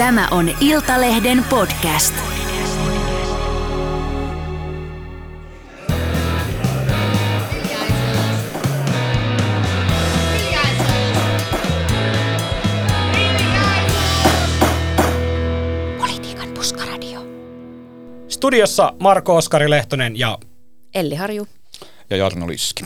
Tämä on Iltalehden podcast. Politiikan puskaradio. Studiossa Marko Oskari Lehtonen ja Elli Harju. ja Jarno Liski.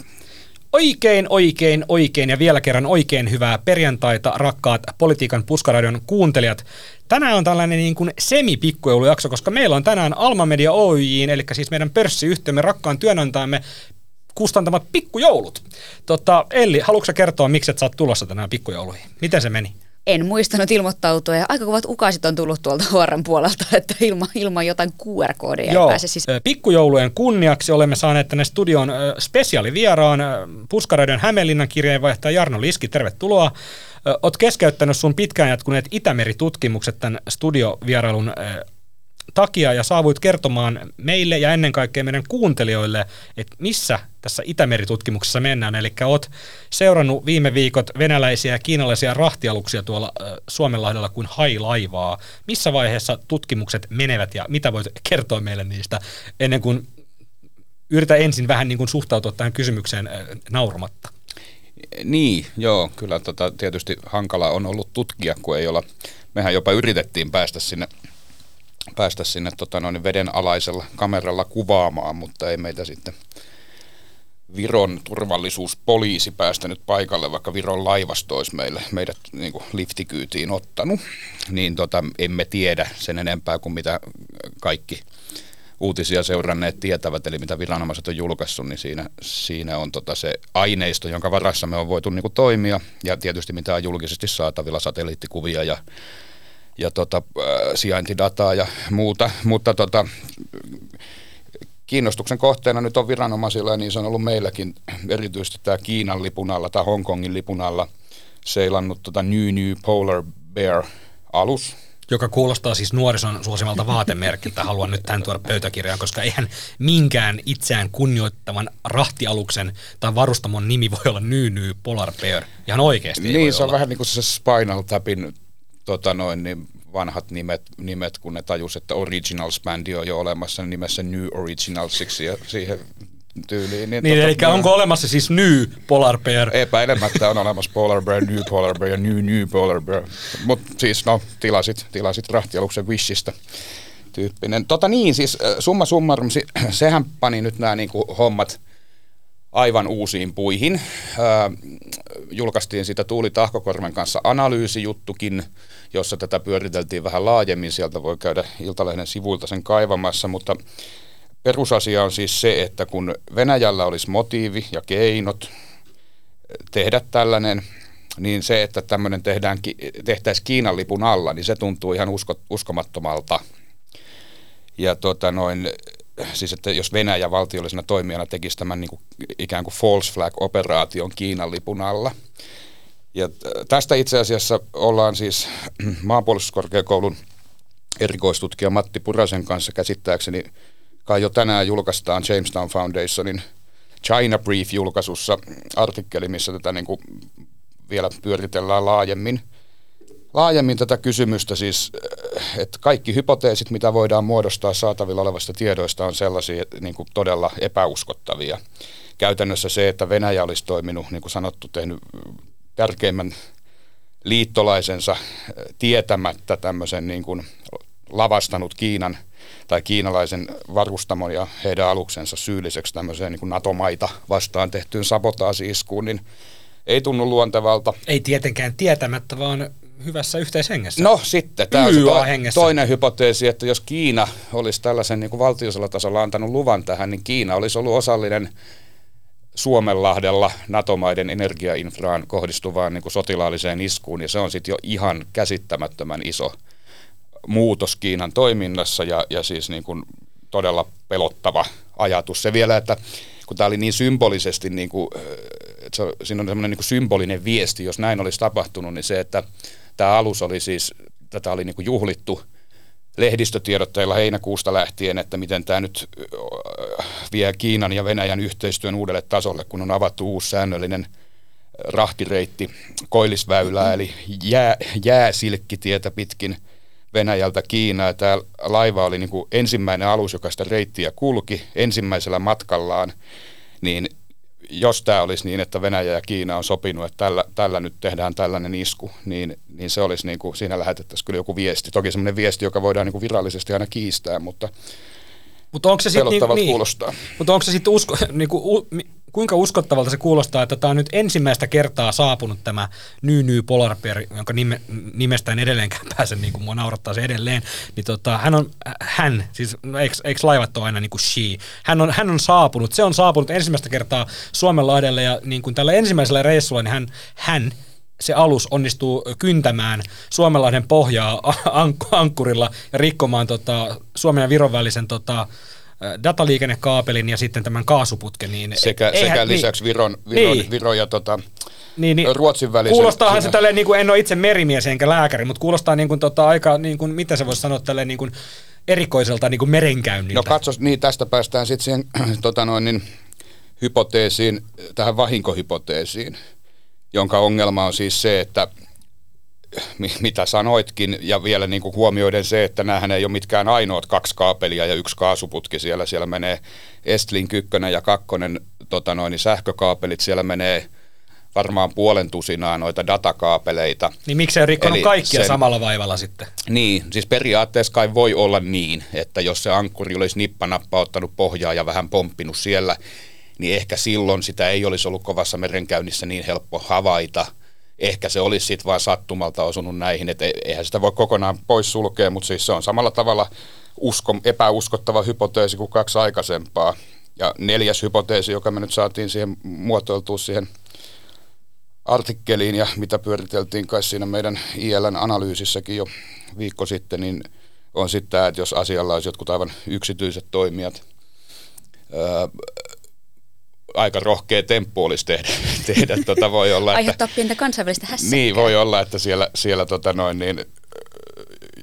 Oikein, oikein, oikein ja vielä kerran oikein hyvää perjantaita, rakkaat Politiikan puskaradion kuuntelijat. Tänään on tällainen niin kuin semi-pikkujoulujakso, koska meillä on tänään Alma Media Oyjin, eli siis meidän pörssiyhtiömme rakkaan työnantajamme kustantamat pikkujoulut. Tota, Elli, haluatko kertoa, miksi et sä oot tulossa tänään pikkujouluihin? Miten se meni? En muistanut ilmoittautua ja aika kovat ukaisit on tullut tuolta huoran puolelta, että ilman, ilman jotain QR-koodia ei pääse siis. Pikkujoulujen kunniaksi olemme saaneet tänne studioon ö, spesiaalivieraan Puskaradion Hämeenlinnan kirjeenvaihtaja Jarno Liski, tervetuloa. Oot keskeyttänyt sun pitkään jatkuneet Itämeri-tutkimukset tämän studiovierailun takia ja saavuit kertomaan meille ja ennen kaikkea meidän kuuntelijoille, että missä tässä Itämeri-tutkimuksessa mennään. Eli oot seurannut viime viikot venäläisiä ja kiinalaisia rahtialuksia tuolla Suomenlahdella kuin hailaivaa. Missä vaiheessa tutkimukset menevät ja mitä voit kertoa meille niistä ennen kuin yritä ensin vähän niin kuin suhtautua tähän kysymykseen nauramatta? Niin, joo, kyllä tota, tietysti hankala on ollut tutkia, kun ei olla, mehän jopa yritettiin päästä sinne, päästä sinne tota, noin veden alaisella kameralla kuvaamaan, mutta ei meitä sitten Viron turvallisuuspoliisi päästänyt paikalle, vaikka Viron laivasto olisi meille, meidät niin kuin liftikyytiin ottanut, niin tota, emme tiedä sen enempää kuin mitä kaikki uutisia seuranneet tietävät, eli mitä viranomaiset on julkaissut, niin siinä, siinä on tota se aineisto, jonka varassa me on voitu niin kuin toimia, ja tietysti mitä on julkisesti saatavilla, satelliittikuvia ja, ja tota, äh, sijaintidataa ja muuta, mutta tota, kiinnostuksen kohteena nyt on viranomaisilla, ja niin se on ollut meilläkin erityisesti tämä Kiinan lipun alla tai Hongkongin lipun alla seilannut tota New New Polar Bear alus, Joka kuulostaa siis nuorison suosimalta vaatemerkiltä. Haluan nyt tämän tuoda pöytäkirjaan, koska eihän minkään itseään kunnioittavan rahtialuksen tai varustamon nimi voi olla Nyny Polar Bear. Ihan oikeasti Niin, se on olla. vähän niin kuin se Spinal Tapin tota noin, niin vanhat nimet, nimet, kun ne tajus, että Originals bändi on jo olemassa niin nimessä New Originalsiksi ja siihen tyyliin. Niin, eli onko olemassa siis Ny Polar Bear? Epäilemättä on olemassa Polar Bear, New Polar Bear ja New New Polar Bear. Mutta siis no, tilasit, tilasit rahtialuksen Wishistä tyyppinen. Tota niin, siis äh, summa summarum, sehän pani nyt nämä niinku hommat aivan uusiin puihin. Ää, julkaistiin sitä Tuuli Tahkokorven kanssa analyysijuttukin, jossa tätä pyöriteltiin vähän laajemmin. Sieltä voi käydä Iltalehden sivuilta sen kaivamassa, mutta perusasia on siis se, että kun Venäjällä olisi motiivi ja keinot tehdä tällainen, niin se, että tämmöinen tehdään, tehtäisiin Kiinan lipun alla, niin se tuntuu ihan usko, uskomattomalta. Ja tota noin, siis että jos Venäjä valtiollisena toimijana tekisi tämän niin kuin, ikään kuin false flag-operaation Kiinan lipun alla. Ja t- tästä itse asiassa ollaan siis maanpuolustuskorkeakoulun erikoistutkija Matti Purasen kanssa käsittääkseni kai jo tänään julkaistaan Jamestown Foundationin China Brief-julkaisussa artikkeli, missä tätä niin kuin vielä pyöritellään laajemmin. Laajemmin tätä kysymystä siis, äh, että kaikki hypoteesit, mitä voidaan muodostaa saatavilla olevasta tiedoista, on sellaisia niin kuin todella epäuskottavia. Käytännössä se, että Venäjä olisi toiminut, niin kuin sanottu, tehnyt tärkeimmän liittolaisensa äh, tietämättä tämmöisen niin kuin lavastanut Kiinan tai kiinalaisen varustamon ja heidän aluksensa syylliseksi tämmöiseen niin kuin NATO-maita vastaan tehtyyn sabotaasi-iskuun, niin ei tunnu luontevalta. Ei tietenkään tietämättä, vaan hyvässä yhteishengessä. No sitten, tämä on se to, toinen hypoteesi, että jos Kiina olisi tällaisen niin kuin valtiosella tasolla antanut luvan tähän, niin Kiina olisi ollut osallinen Suomenlahdella NATO-maiden energiainfraan kohdistuvaan niin kuin sotilaalliseen iskuun, ja se on sitten jo ihan käsittämättömän iso muutos Kiinan toiminnassa ja, ja siis niin kuin todella pelottava ajatus. Se vielä, että kun tämä oli niin symbolisesti, niin kuin, että se, on- siinä on semmoinen niin symbolinen viesti, jos näin olisi tapahtunut, niin se, että tämä alus oli siis, tätä oli niin kuin juhlittu lehdistötiedotteilla heinäkuusta lähtien, että miten tämä nyt ö, vie Kiinan ja Venäjän yhteistyön uudelle tasolle, kun on avattu uusi säännöllinen rahtireitti Koillisväylää, eli jää, jääsilkkitietä pitkin Venäjältä Kiinaa. Tämä laiva oli niin kuin ensimmäinen alus, joka sitä reittiä kulki ensimmäisellä matkallaan, niin jos tämä olisi niin, että Venäjä ja Kiina on sopinut, että tällä, tällä nyt tehdään tällainen isku, niin, niin se olisi niin kuin, siinä lähetettäisiin kyllä joku viesti. Toki semmoinen viesti, joka voidaan niin kuin virallisesti aina kiistää, mutta mutta onko se sitten niin, niin, kuulostaa. Mutta onko se sitten usko, niinku, u, kuinka uskottavalta se kuulostaa, että tämä on nyt ensimmäistä kertaa saapunut tämä Ny Ny Polar Bear, jonka nime, nimestä en edelleenkään pääse, niin kuin mua naurattaa se edelleen, niin tota, hän on, hän, siis no eikö, eikö laivat ole aina niin kuin she, hän on, hän on saapunut, se on saapunut ensimmäistä kertaa Suomenlahdelle ja niin kuin tällä ensimmäisellä reissulla, niin hän, hän se alus onnistuu kyntämään Suomenlahden pohjaa ankkurilla ja rikkomaan tota, Suomen ja Viron välisen tota, dataliikennekaapelin ja sitten tämän kaasuputken. Niin sekä, eihän, sekä niin, lisäksi Viron, Viron, niin, Viron ja tota, niin, niin, Ruotsin välisen. Kuulostaahan se tälleen, niin kuin, en ole itse merimies enkä lääkäri, mutta kuulostaa niin kuin, tota, aika, niin kuin, mitä se voisi sanoa tälleen niin kuin, erikoiselta niin kuin merenkäynniltä. No katso, niin tästä päästään sitten siihen tota noin, niin, hypoteesiin, tähän vahinkohypoteesiin jonka ongelma on siis se, että mitä sanoitkin, ja vielä niin kuin huomioiden se, että näähän ei ole mitkään ainoat kaksi kaapelia ja yksi kaasuputki siellä. Siellä menee Estlin ykkönen ja kakkonen tota noin, niin sähkökaapelit, siellä menee varmaan puolen tusinaa noita datakaapeleita. Niin miksei rikkonut Eli kaikkia sen, samalla vaivalla sitten? Niin, siis periaatteessa kai voi olla niin, että jos se ankkuri olisi nippanappa ottanut pohjaa ja vähän pomppinut siellä, niin ehkä silloin sitä ei olisi ollut kovassa merenkäynnissä niin helppo havaita. Ehkä se olisi sitten vain sattumalta osunut näihin, että eihän sitä voi kokonaan pois sulkea, mutta siis se on samalla tavalla usko, epäuskottava hypoteesi kuin kaksi aikaisempaa. Ja neljäs hypoteesi, joka me nyt saatiin siihen muotoiltua siihen artikkeliin ja mitä pyöriteltiin kai siinä meidän ILN analyysissäkin jo viikko sitten, niin on sitten tämä, että jos asialla olisi jotkut aivan yksityiset toimijat, öö, aika rohkea temppu olisi tehdä. tehdä tota voi olla, että, Aiheuttaa pientä kansainvälistä hässäkkää. Niin, voi olla, että siellä, siellä tota noin, niin,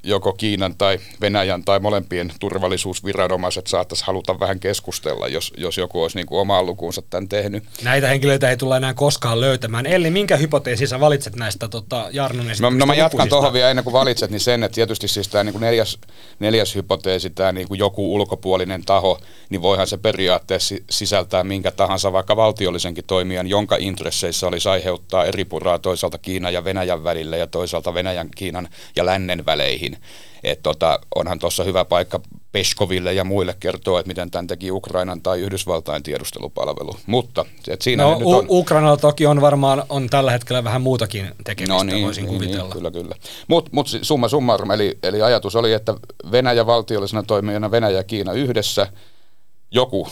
joko Kiinan tai Venäjän tai molempien turvallisuusviranomaiset saattaisi haluta vähän keskustella, jos, jos joku olisi niin kuin omaan lukuunsa tämän tehnyt. Näitä henkilöitä ei tulla enää koskaan löytämään. Eli minkä hypoteesin sä valitset näistä tota, Jarnon no, no mä jatkan tuohon vielä ennen kuin valitset, niin sen, että tietysti siis tämä niin kuin neljäs, neljäs hypoteesi, tämä niin kuin joku ulkopuolinen taho, niin voihan se periaatteessa sisältää minkä tahansa vaikka valtiollisenkin toimijan, jonka intresseissä olisi aiheuttaa eri puraa toisaalta Kiinan ja Venäjän välille ja toisaalta Venäjän, Kiinan ja lännen väleihin niin Et tota, onhan tuossa hyvä paikka Peskoville ja muille kertoa, että miten tämän teki Ukrainan tai Yhdysvaltain tiedustelupalvelu. Mutta et siinä no, nyt on... Ukrainalla toki on varmaan on tällä hetkellä vähän muutakin tekemistä, no niin, voisin niin, kuvitella. Niin, kyllä, kyllä. Mutta mut summa summarum, eli, eli ajatus oli, että Venäjä valtiollisena toimijana, Venäjä ja Kiina yhdessä – joku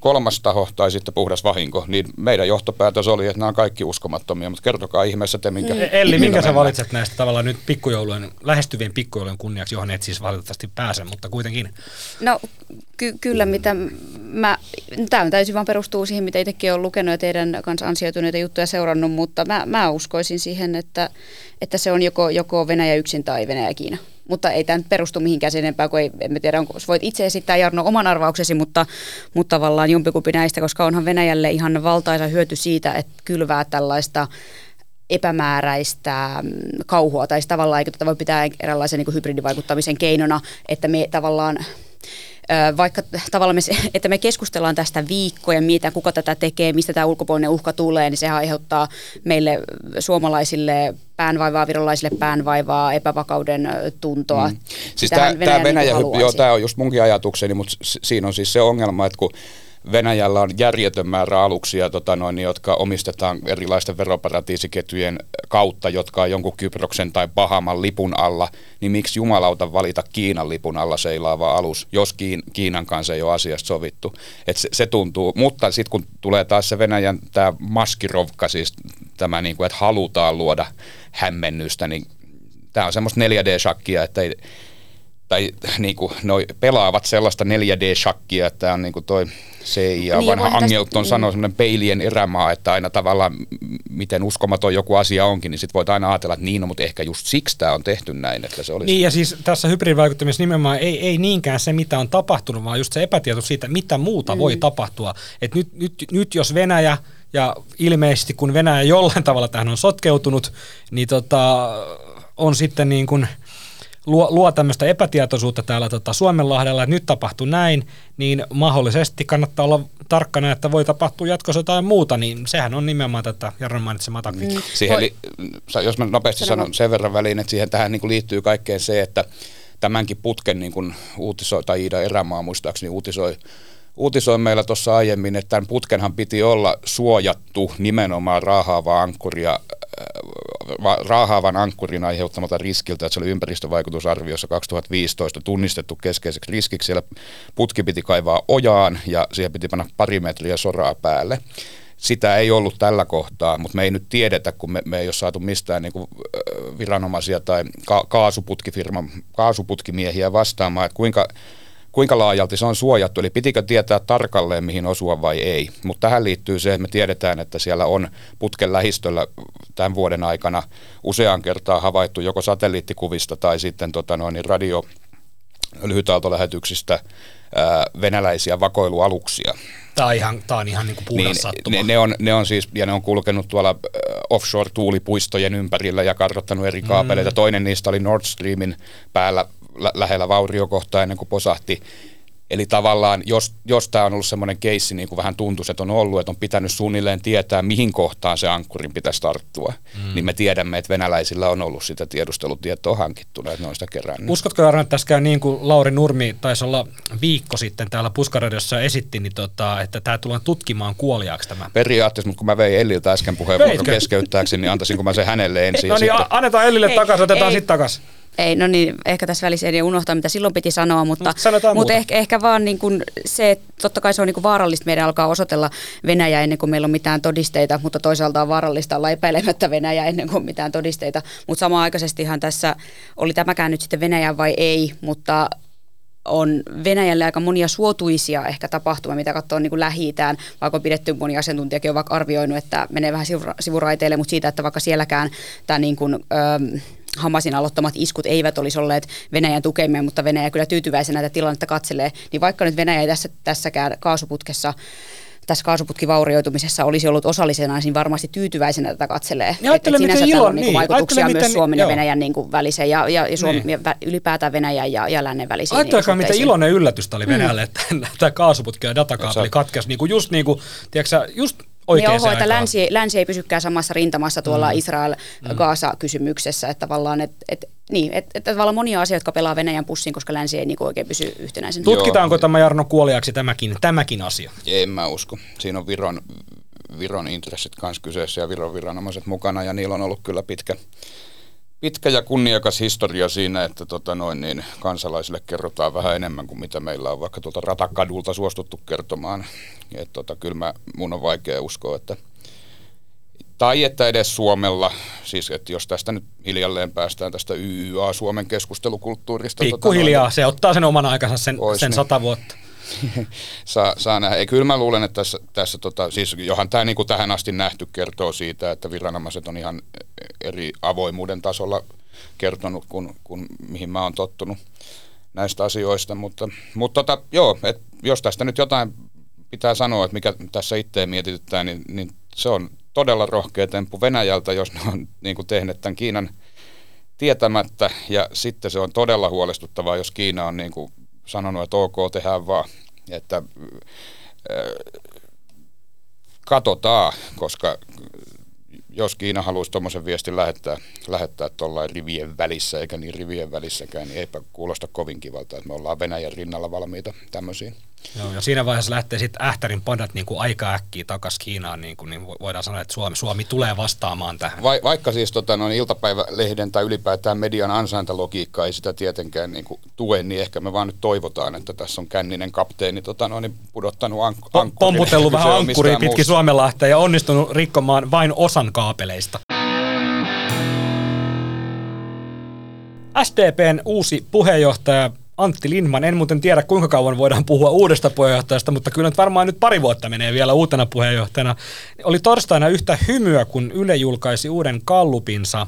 kolmas taho tai sitten puhdas vahinko, niin meidän johtopäätös oli, että nämä on kaikki uskomattomia, mutta kertokaa ihmeessä te, minkä... Elli, minkä sä valitset näistä tavallaan nyt pikkujoulujen, lähestyvien pikkujoulujen kunniaksi, johon et siis valitettavasti pääse, mutta kuitenkin? No ky- kyllä, mitä mä, tämä täysin vaan perustuu siihen, mitä itsekin olen lukenut ja teidän kanssa ansioituneita juttuja seurannut, mutta mä, mä uskoisin siihen, että, että se on joko, joko Venäjä yksin tai Venäjä ja Kiina mutta ei tämä perustu mihinkään sen enempää, kun ei, emme tiedä, onko, voit itse esittää Jarno oman arvauksesi, mutta, mutta tavallaan jompikumpi näistä, koska onhan Venäjälle ihan valtaisa hyöty siitä, että kylvää tällaista epämääräistä mm, kauhua, tai tavallaan eikö tätä voi pitää eräänlaisen niin hybridivaikuttamisen keinona, että me tavallaan vaikka tavallaan me, että me keskustellaan tästä viikkoja, mitä kuka tätä tekee, mistä tämä ulkopuolinen uhka tulee, niin se aiheuttaa meille suomalaisille päänvaivaa, virolaisille päänvaivaa, epävakauden tuntoa. Mm. Siis tämä Venäjä, Venäjä niin joo, tämä on just munkin ajatukseni, mutta siinä on siis se ongelma, että kun Venäjällä on järjetön määrä aluksia, tota noin, jotka omistetaan erilaisten veroparatiisiketjujen kautta, jotka on jonkun Kyproksen tai Bahaman lipun alla, niin miksi jumalauta valita Kiinan lipun alla seilaava alus, jos Kiin, Kiinan kanssa ei ole asiasta sovittu. Et se, se tuntuu, mutta sitten kun tulee taas se Venäjän tämä maskirovka, siis tämä, niin kuin, että halutaan luoda hämmennystä, niin tämä on semmoista 4D-shakkia, että ei, tai niin kuin, noi pelaavat sellaista 4D-shakkia, että on niin kuin toi CIA, niin, vanha Angelton tästä... sanoi semmoinen peilien erämaa, että aina tavallaan miten uskomaton joku asia onkin, niin sitten voit aina ajatella, että niin, no, mutta ehkä just siksi tämä on tehty näin, että se olisi... Niin ja siis tässä hybridivaikuttamisessa nimenomaan ei, ei niinkään se, mitä on tapahtunut, vaan just se epätieto siitä, mitä muuta mm. voi tapahtua. Et nyt, nyt, nyt jos Venäjä ja ilmeisesti kun Venäjä jollain tavalla tähän on sotkeutunut, niin tota, on sitten niin kuin luo, luo tämmöistä epätietoisuutta täällä tota, Suomenlahdella, että nyt tapahtui näin, niin mahdollisesti kannattaa olla tarkkana, että voi tapahtua jatkossa jotain muuta, niin sehän on nimenomaan tätä Jarnon mainitsemaa taktiikkaa. Mm. Siihen, li, jos mä nopeasti sanon sen verran väliin, että siihen tähän niin kuin liittyy kaikkeen se, että tämänkin putken niin kuin uutisoi, tai Iida Erämaa muistaakseni uutisoi uutisoi meillä tuossa aiemmin, että tämän putkenhan piti olla suojattu nimenomaan raahaavaa ankkuria, raahaavan ankkurin aiheuttamalta riskiltä, että se oli ympäristövaikutusarviossa 2015 tunnistettu keskeiseksi riskiksi. Siellä putki piti kaivaa ojaan ja siihen piti panna pari metriä soraa päälle. Sitä ei ollut tällä kohtaa, mutta me ei nyt tiedetä, kun me, me ei ole saatu mistään niin kuin, viranomaisia tai ka- kaasuputkifirman, kaasuputkimiehiä vastaamaan, että kuinka kuinka laajalti se on suojattu, eli pitikö tietää tarkalleen, mihin osua vai ei. Mutta tähän liittyy se, että me tiedetään, että siellä on putken lähistöllä tämän vuoden aikana usean kertaa havaittu joko satelliittikuvista tai sitten tota noin, radio lyhytaaltolähetyksistä ää, venäläisiä vakoilualuksia. Tämä on ihan, tämä on ihan niin kuin niin, ne, ne, on, ne on siis, ja ne on kulkenut tuolla offshore-tuulipuistojen ympärillä ja kartoittanut eri kaapeleita. Mm. Toinen niistä oli Nord Streamin päällä lä- lähellä vauriokohtaa ennen kuin posahti. Eli tavallaan, jos, jos tämä on ollut semmoinen keissi, niin kuin vähän tuntuu, että on ollut, että on pitänyt suunnilleen tietää, mihin kohtaan se ankkurin pitäisi tarttua, mm. niin me tiedämme, että venäläisillä on ollut sitä tiedustelutietoa hankittuna, että ne on sitä kerännyt. Uskotko, Jarno, että tässä käy niin kuin Lauri Nurmi taisi olla viikko sitten täällä Puskaradiossa esitti, niin tota, että tämä tullaan tutkimaan kuoliaaksi tämä? Periaatteessa, mutta kun mä vein Elliltä äsken puheenvuoron keskeyttääkseni, niin antaisinko mä sen hänelle ensin. No niin, sitten... annetaan Ellille takaisin, otetaan sitten takaisin. Ei, no niin, ehkä tässä välissä ei unohtaa, mitä silloin piti sanoa, mutta, no, mutta ehkä, ehkä vaan niin kuin se, että totta kai se on niin kuin vaarallista meidän alkaa osoitella Venäjä ennen kuin meillä on mitään todisteita, mutta toisaalta on vaarallista olla epäilemättä Venäjä ennen kuin on mitään todisteita. Mutta samaan aikaisestihan tässä oli tämäkään nyt sitten Venäjä vai ei, mutta on Venäjälle aika monia suotuisia ehkä tapahtumia, mitä katsoo niin kuin lähi vaikka on pidetty moni asiantuntijakin on vaikka arvioinut, että menee vähän sivuraiteille, mutta siitä, että vaikka sielläkään tämä niin kuin, öö, Hamasin aloittamat iskut eivät olisi olleet Venäjän tukemia, mutta Venäjä kyllä tyytyväisenä tätä tilannetta katselee, niin vaikka nyt Venäjä ei tässä, tässäkään kaasuputkessa tässä kaasuputkivaurioitumisessa olisi ollut osallisena, niin varmasti tyytyväisenä tätä katselee. Ja että sinänsä ilo, on niin, niin, vaikutuksia myös miten, Suomen joo. ja Venäjän niin kuin väliseen ja, ja, ja, Suomi, niin. ja ylipäätään Venäjän ja, ja lännen välisiin Ajattelekaa, niin miten iloinen yllätys oli Venäjälle, mm. että tämä kaasuputki ja datakaapeli katkesi niin kuin just, niin kuin, tiedätkö, just oikeaan niin oho, että länsi, länsi ei pysykään samassa rintamassa tuolla mm. Israel-Gaasa-kysymyksessä, että tavallaan, että et, niin, että et, tavallaan monia asioita, jotka pelaa Venäjän pussiin, koska länsi ei niinku oikein pysy yhtenäisen. Tutkitaanko tämä Jarno kuoliaksi tämäkin, tämäkin asia? En mä usko. Siinä on Viron, Viron intressit kanssa kyseessä ja Viron viranomaiset mukana ja niillä on ollut kyllä pitkä, pitkä ja kunniakas historia siinä, että tota noin, niin kansalaisille kerrotaan vähän enemmän kuin mitä meillä on vaikka tuolta ratakadulta suostuttu kertomaan. Et tota, kyllä mä, mun on vaikea uskoa, että tai että edes Suomella, siis että jos tästä nyt hiljalleen päästään tästä YYA Suomen keskustelukulttuurista. Tota Pikkuhiljaa, tota se ottaa sen oman aikansa sen, sen niin, sata vuotta. saa, saa nähdä. Ei, kyllä mä luulen, että tässä, tässä tota, siis johan tämä niin kuin tähän asti nähty kertoo siitä, että viranomaiset on ihan eri avoimuuden tasolla kertonut kuin, kuin mihin mä oon tottunut näistä asioista, mutta, mutta tota, joo, et jos tästä nyt jotain pitää sanoa, että mikä tässä itse mietityttää, niin, niin se on todella rohkea temppu Venäjältä, jos ne on niin kuin tehnyt tämän Kiinan tietämättä, ja sitten se on todella huolestuttavaa, jos Kiina on niin kuin sanonut, että ok, tehdään vaan, että äh, katsotaan, koska jos Kiina haluaisi tuommoisen viestin lähettää, lähettää tuollain rivien välissä, eikä niin rivien välissäkään, niin eipä kuulosta kovin kivalta, että me ollaan Venäjän rinnalla valmiita tämmöisiin. Joo, ja siinä vaiheessa lähtee sitten Ähtärin padat niin kuin aika äkkiä takaisin Kiinaan, niin, kuin, niin voidaan sanoa, että Suomi, Suomi tulee vastaamaan tähän. Va, vaikka siis tota, noin iltapäivälehden tai ylipäätään median ansaintalogiikka ei sitä tietenkään niin kuin, tue, niin ehkä me vaan nyt toivotaan, että tässä on känninen kapteeni tota, noin, pudottanut ank- ankkurin. Pomputellut vähän ankkuria pitkin Suomenlahtea ja onnistunut rikkomaan vain osan kaapeleista. SDPn uusi puheenjohtaja Antti Lindman. En muuten tiedä, kuinka kauan voidaan puhua uudesta puheenjohtajasta, mutta kyllä nyt varmaan nyt pari vuotta menee vielä uutena puheenjohtajana. Oli torstaina yhtä hymyä, kun Yle julkaisi uuden kallupinsa.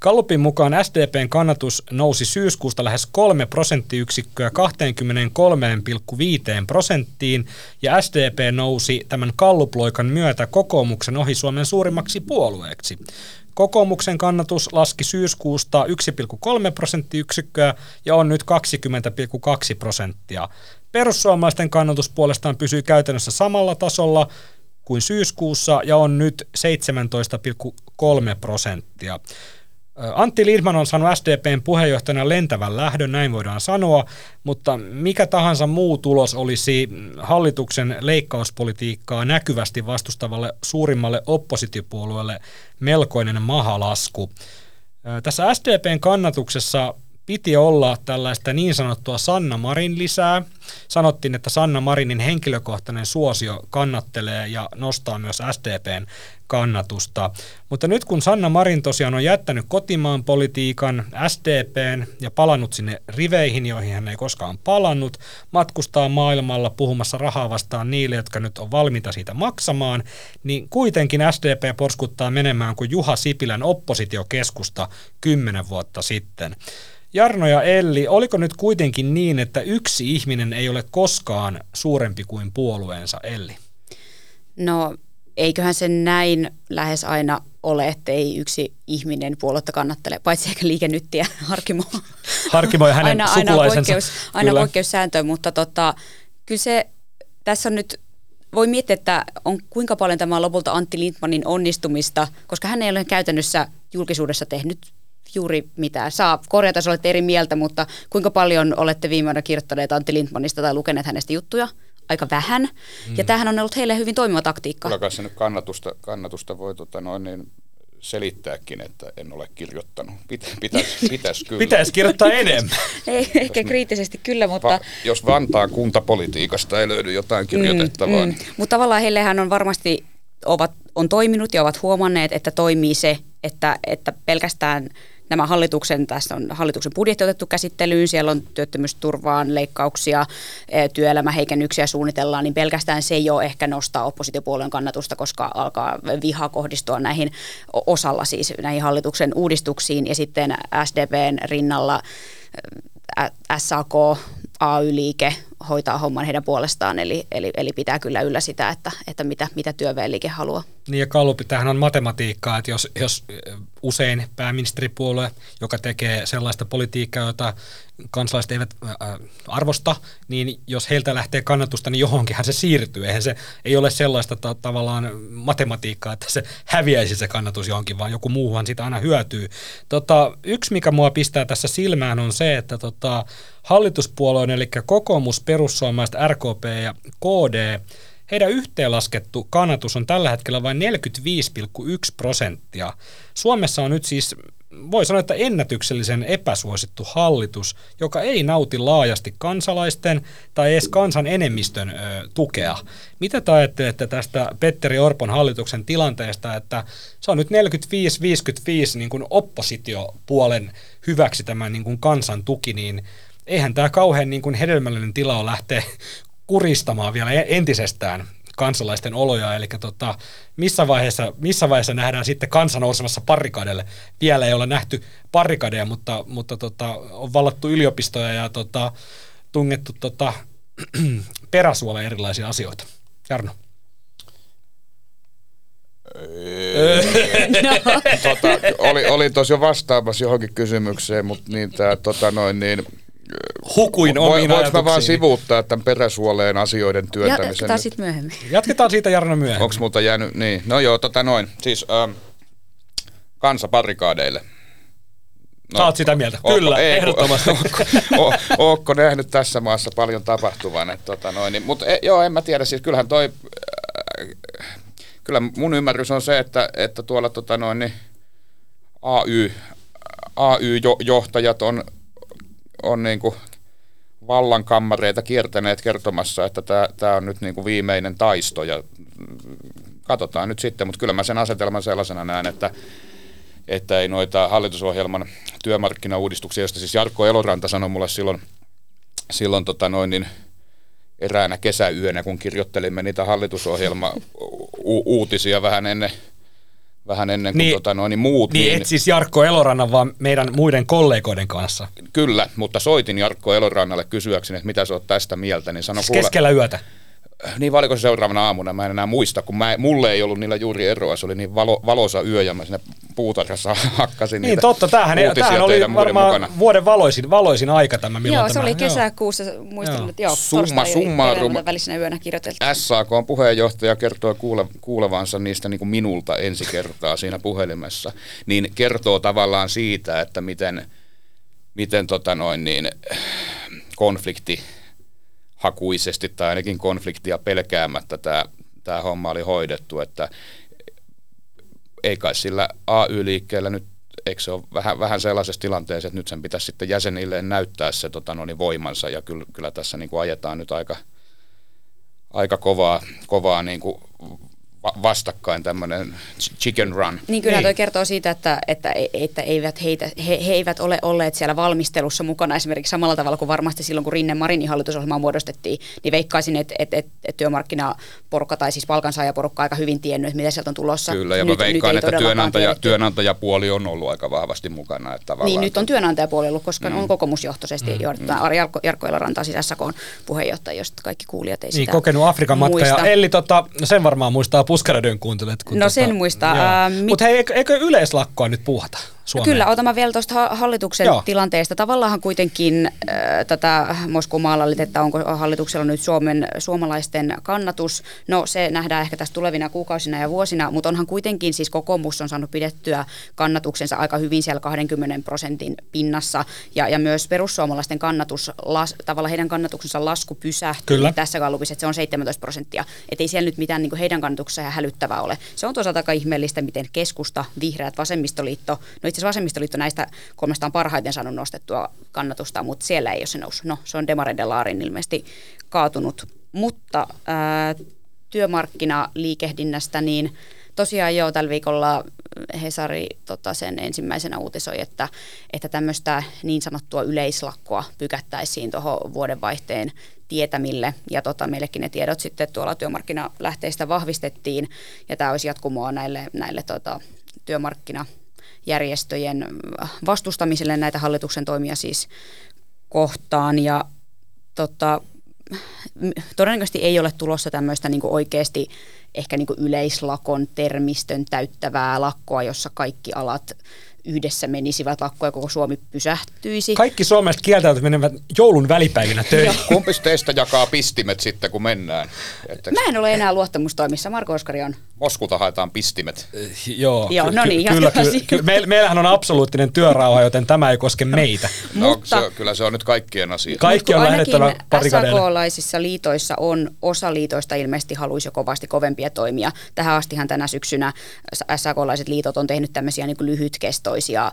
Kallupin mukaan SDPn kannatus nousi syyskuusta lähes 3 prosenttiyksikköä 23,5 prosenttiin ja SDP nousi tämän kalluploikan myötä kokoomuksen ohi Suomen suurimmaksi puolueeksi. Kokoomuksen kannatus laski syyskuusta 1,3 prosenttiyksikköä ja on nyt 20,2 prosenttia. Perussuomalaisten kannatus puolestaan pysyy käytännössä samalla tasolla kuin syyskuussa ja on nyt 17,3 prosenttia. Antti Lindman on saanut SDPn puheenjohtajana lentävän lähdön, näin voidaan sanoa, mutta mikä tahansa muu tulos olisi hallituksen leikkauspolitiikkaa näkyvästi vastustavalle suurimmalle oppositiopuolueelle melkoinen mahalasku. Tässä SDPn kannatuksessa piti olla tällaista niin sanottua Sanna Marin lisää. Sanottiin, että Sanna Marinin henkilökohtainen suosio kannattelee ja nostaa myös SDPn kannatusta. Mutta nyt kun Sanna Marin tosiaan on jättänyt kotimaan politiikan SDPn ja palannut sinne riveihin, joihin hän ei koskaan palannut, matkustaa maailmalla puhumassa rahaa vastaan niille, jotka nyt on valmiita siitä maksamaan, niin kuitenkin SDP porskuttaa menemään kuin Juha Sipilän oppositiokeskusta kymmenen vuotta sitten. Jarno ja Elli, oliko nyt kuitenkin niin, että yksi ihminen ei ole koskaan suurempi kuin puolueensa, Elli? No eiköhän se näin lähes aina ole, että ei yksi ihminen puoluetta kannattele, paitsi ehkä liikennyttiä Harkimo. Harkimo ja hänen aina, aina poikkeus, aina poikkeussääntö, mutta tota, kyllä se, tässä on nyt voi miettiä, että on kuinka paljon tämä on lopulta Antti Lindmanin onnistumista, koska hän ei ole käytännössä julkisuudessa tehnyt juuri mitään. Saa korjata, jos olette eri mieltä, mutta kuinka paljon olette viime vuonna kirjoittaneet Antti Lindmanista tai lukeneet hänestä juttuja? Aika vähän. Mm. Ja tämähän on ollut heille hyvin toimiva taktiikka. Kyllä kai se nyt kannatusta, kannatusta voi tota noin, niin selittääkin, että en ole kirjoittanut. Pitä, pitäisi, pitäisi kyllä. Pitäisi kirjoittaa enemmän. ei, ehkä kriittisesti kyllä, mutta... Va, jos Vantaan kuntapolitiikasta ei löydy jotain kirjoitettavaa. Mm, mm. Niin... Mutta tavallaan heillehän on varmasti ovat, on toiminut ja ovat huomanneet, että toimii se, että, että pelkästään nämä hallituksen, tässä on hallituksen budjetti otettu käsittelyyn, siellä on työttömyysturvaan leikkauksia, e, työelämäheikennyksiä suunnitellaan, niin pelkästään se jo ehkä nostaa oppositiopuolueen kannatusta, koska alkaa viha kohdistua näihin osalla siis näihin hallituksen uudistuksiin ja sitten SDPn rinnalla SAK, AY-liike hoitaa homman heidän puolestaan, eli, eli, eli pitää kyllä yllä sitä, että, että mitä, mitä työväenliike haluaa. Niin ja Kallupi, tämähän on matematiikkaa, että jos, jos usein pääministeripuolue, joka tekee sellaista politiikkaa, jota kansalaiset eivät arvosta, niin jos heiltä lähtee kannatusta, niin johonkinhan se siirtyy. Eihän se ei ole sellaista ta- tavallaan matematiikkaa, että se häviäisi se kannatus johonkin, vaan joku muuhan sitä aina hyötyy. Tota, yksi, mikä mua pistää tässä silmään, on se, että tota, hallituspuolueen, eli kokoomus, perussuomalaiset, RKP ja KD, heidän yhteenlaskettu kannatus on tällä hetkellä vain 45,1 prosenttia. Suomessa on nyt siis, voi sanoa, että ennätyksellisen epäsuosittu hallitus, joka ei nauti laajasti kansalaisten tai edes kansan enemmistön ö, tukea. Mitä te ajattelette tästä Petteri Orpon hallituksen tilanteesta, että se on nyt 45-55 niin oppositiopuolen hyväksi tämä niin kansan tuki, niin eihän tämä kauhean niin kuin hedelmällinen tila ole lähteä kuristamaan vielä entisestään kansalaisten oloja, eli tota, missä, vaiheessa, missä vaiheessa nähdään sitten kansa nousemassa parikadelle. Vielä ei ole nähty parikadeja, mutta, mutta tota, on vallattu yliopistoja ja tota, tungettu tota, peräsuolle erilaisia asioita. Jarno. no. tota, oli, oli tosi jo vastaamassa johonkin kysymykseen, mutta niin, tää, tota, noin, niin, hukuin omiin Voinko mä vaan sivuuttaa tämän peräsuoleen asioiden työntämisen? Jatketaan sitten myöhemmin. Jatketaan siitä Jarno myöhemmin. Onko muuta jäänyt? Niin. No joo, tota noin. Siis ähm, kansa parikaadeille. No, Sä oot sitä mieltä. Ootko, Kyllä, ei, ehdottomasti. Ootko, ootko nähnyt tässä maassa paljon tapahtuvan? Tota noin, niin, mutta e, joo, en mä tiedä. Siis kyllähän toi, äh, kyllä mun ymmärrys on se, että, että tuolla tota noin, niin AY, AY-johtajat on on niin kuin vallankammareita kiertäneet kertomassa, että tämä on nyt niin kuin viimeinen taisto ja katsotaan nyt sitten, mutta kyllä mä sen asetelman sellaisena näen, että, että ei noita hallitusohjelman työmarkkinauudistuksia, joista siis Jarkko Eloranta sanoi mulle silloin, silloin tota noin, niin eräänä kesäyönä, kun kirjoittelimme niitä hallitusohjelma-uutisia vähän ennen vähän ennen kuin niin, tota noin, niin muut. Niin, niin et siis Jarkko Elorannan, vaan meidän muiden kollegoiden kanssa. Kyllä, mutta soitin Jarkko Elorannalle kysyäkseni, että mitä sä oot tästä mieltä. Niin sano, siis keskellä yötä? Niin vai oliko se seuraavana aamuna, mä en enää muista, kun mä, mulle ei ollut niillä juuri eroa, se oli niin valo, valoisa yö ja mä sinne puutarhassa hakkasin Niin niitä totta, tämähän, uutisia tämähän oli varmaan mukana. vuoden valoisin, valoisin aika tämä. milloin Joo, se tämä- oli joo. kesäkuussa, muistan, Joo. että joo, Summa summarum. välisenä yönä kirjoiteltiin. SAK on puheenjohtaja kertoo kuule, kuulevansa niistä niin kuin minulta ensi kertaa siinä puhelimessa, niin kertoo tavallaan siitä, että miten, miten tota noin niin, konflikti hakuisesti tai ainakin konfliktia pelkäämättä tämä, tämä homma oli hoidettu, että ei kai sillä AY-liikkeellä nyt, eikö se ole vähän, vähän sellaisessa tilanteessa, että nyt sen pitäisi sitten jäsenilleen näyttää se tota, no niin, voimansa ja kyllä, kyllä tässä niin kuin ajetaan nyt aika, aika kovaa, kovaa niin kuin vastakkain tämmöinen chicken run. Niin kyllä Niin. toi kertoo siitä, että, että, että eivät heitä, he, he eivät ole olleet siellä valmistelussa mukana esimerkiksi samalla tavalla kuin varmasti silloin, kun Rinne Marinin hallitusohjelmaa muodostettiin, niin veikkaisin, että, että, että, että työmarkkinaporukka tai siis palkansaajaporukka aika hyvin tiennyt, että mitä sieltä on tulossa. Kyllä, ja mä Nyt- nyt veikkaan, ei että työnantaja, tiedetty. työnantajapuoli on ollut aika vahvasti mukana. Että tavallaan Niin, nyt on työnantajapuoli ollut, koska mm. on kokoomusjohtoisesti mm. johdettuna. Ari Jarkko, Jarkko Elorantaa, siis SAK on puheenjohtaja, josta kaikki kuulijat ei Niin, sitä kokenut Afrikan matka. Ja muista. Elli, tota, sen varmaan muistaa Puskaradön kuuntelijat. kun No tota, sen muistaa. Ää, mit- Mutta hei, eikö, eikö yleislakkoa nyt puhata Suomeen? Kyllä, otamme vielä tuosta ha- hallituksen Joo. Tilanteesta. Tavallaan kuitenkin äh, tätä Moskun maallallit, että onko hallituksella nyt Suomen, suomalaisten kannatus. No se nähdään ehkä tässä tulevina kuukausina ja vuosina, mutta onhan kuitenkin siis kokoomus on saanut pidettyä kannatuksensa aika hyvin siellä 20 prosentin pinnassa. Ja, ja myös perussuomalaisten kannatus, las, tavallaan heidän kannatuksensa lasku pysähtyy Kyllä. tässä gallupissa, että se on 17 prosenttia. Että ei siellä nyt mitään niin heidän kannatuksensa hälyttävää ole. Se on toisaalta aika ihmeellistä, miten keskusta, vihreät, vasemmistoliitto, no itse asiassa vasemmistoliitto näistä kolmesta on parhaiten saanut nostettua kannatusta, mutta siellä ei ole se noussut. No se on Demareiden laarin ilmeisesti kaatunut. Mutta ää, työmarkkinaliikehdinnästä, niin tosiaan jo tällä viikolla Hesari tota, sen ensimmäisenä uutisoi, että, että tämmöistä niin sanottua yleislakkoa pykättäisiin tuohon vuodenvaihteen tietämille. Ja tota, meillekin ne tiedot sitten tuolla työmarkkinalähteistä vahvistettiin. Ja tämä olisi jatkumoa näille, näille tota, työmarkkinajärjestöjen vastustamiselle näitä hallituksen toimia siis kohtaan. Ja tota, todennäköisesti ei ole tulossa tämmöistä niin oikeasti ehkä niin yleislakon termistön täyttävää lakkoa, jossa kaikki alat yhdessä menisivät lakkoon ja koko Suomi pysähtyisi. Kaikki suomalaiset kieltäytyvät menevät joulun välipäivinä töihin. Kumpis teistä jakaa pistimet sitten, kun mennään? Että Mä en ole enää luottamustoimissa. Marko Oskari on. Moskulta haetaan pistimet. Joo, Joo, ky- no ky- niin, kyllä, jatketaan kyllä, siihen. kyllä. Meil, meillähän on absoluuttinen työrauha, joten tämä ei koske meitä. No, Mutta- se, kyllä se on nyt kaikkien asia. Kaikki on lähdettävä. SAK-laisissa liitoissa on, osa liitoista ilmeisesti haluaisi jo kovasti kovempia toimia. Tähän astihan tänä syksynä SAK-laiset liitot on tehnyt tämmöisiä niin kuin lyhytkestoisia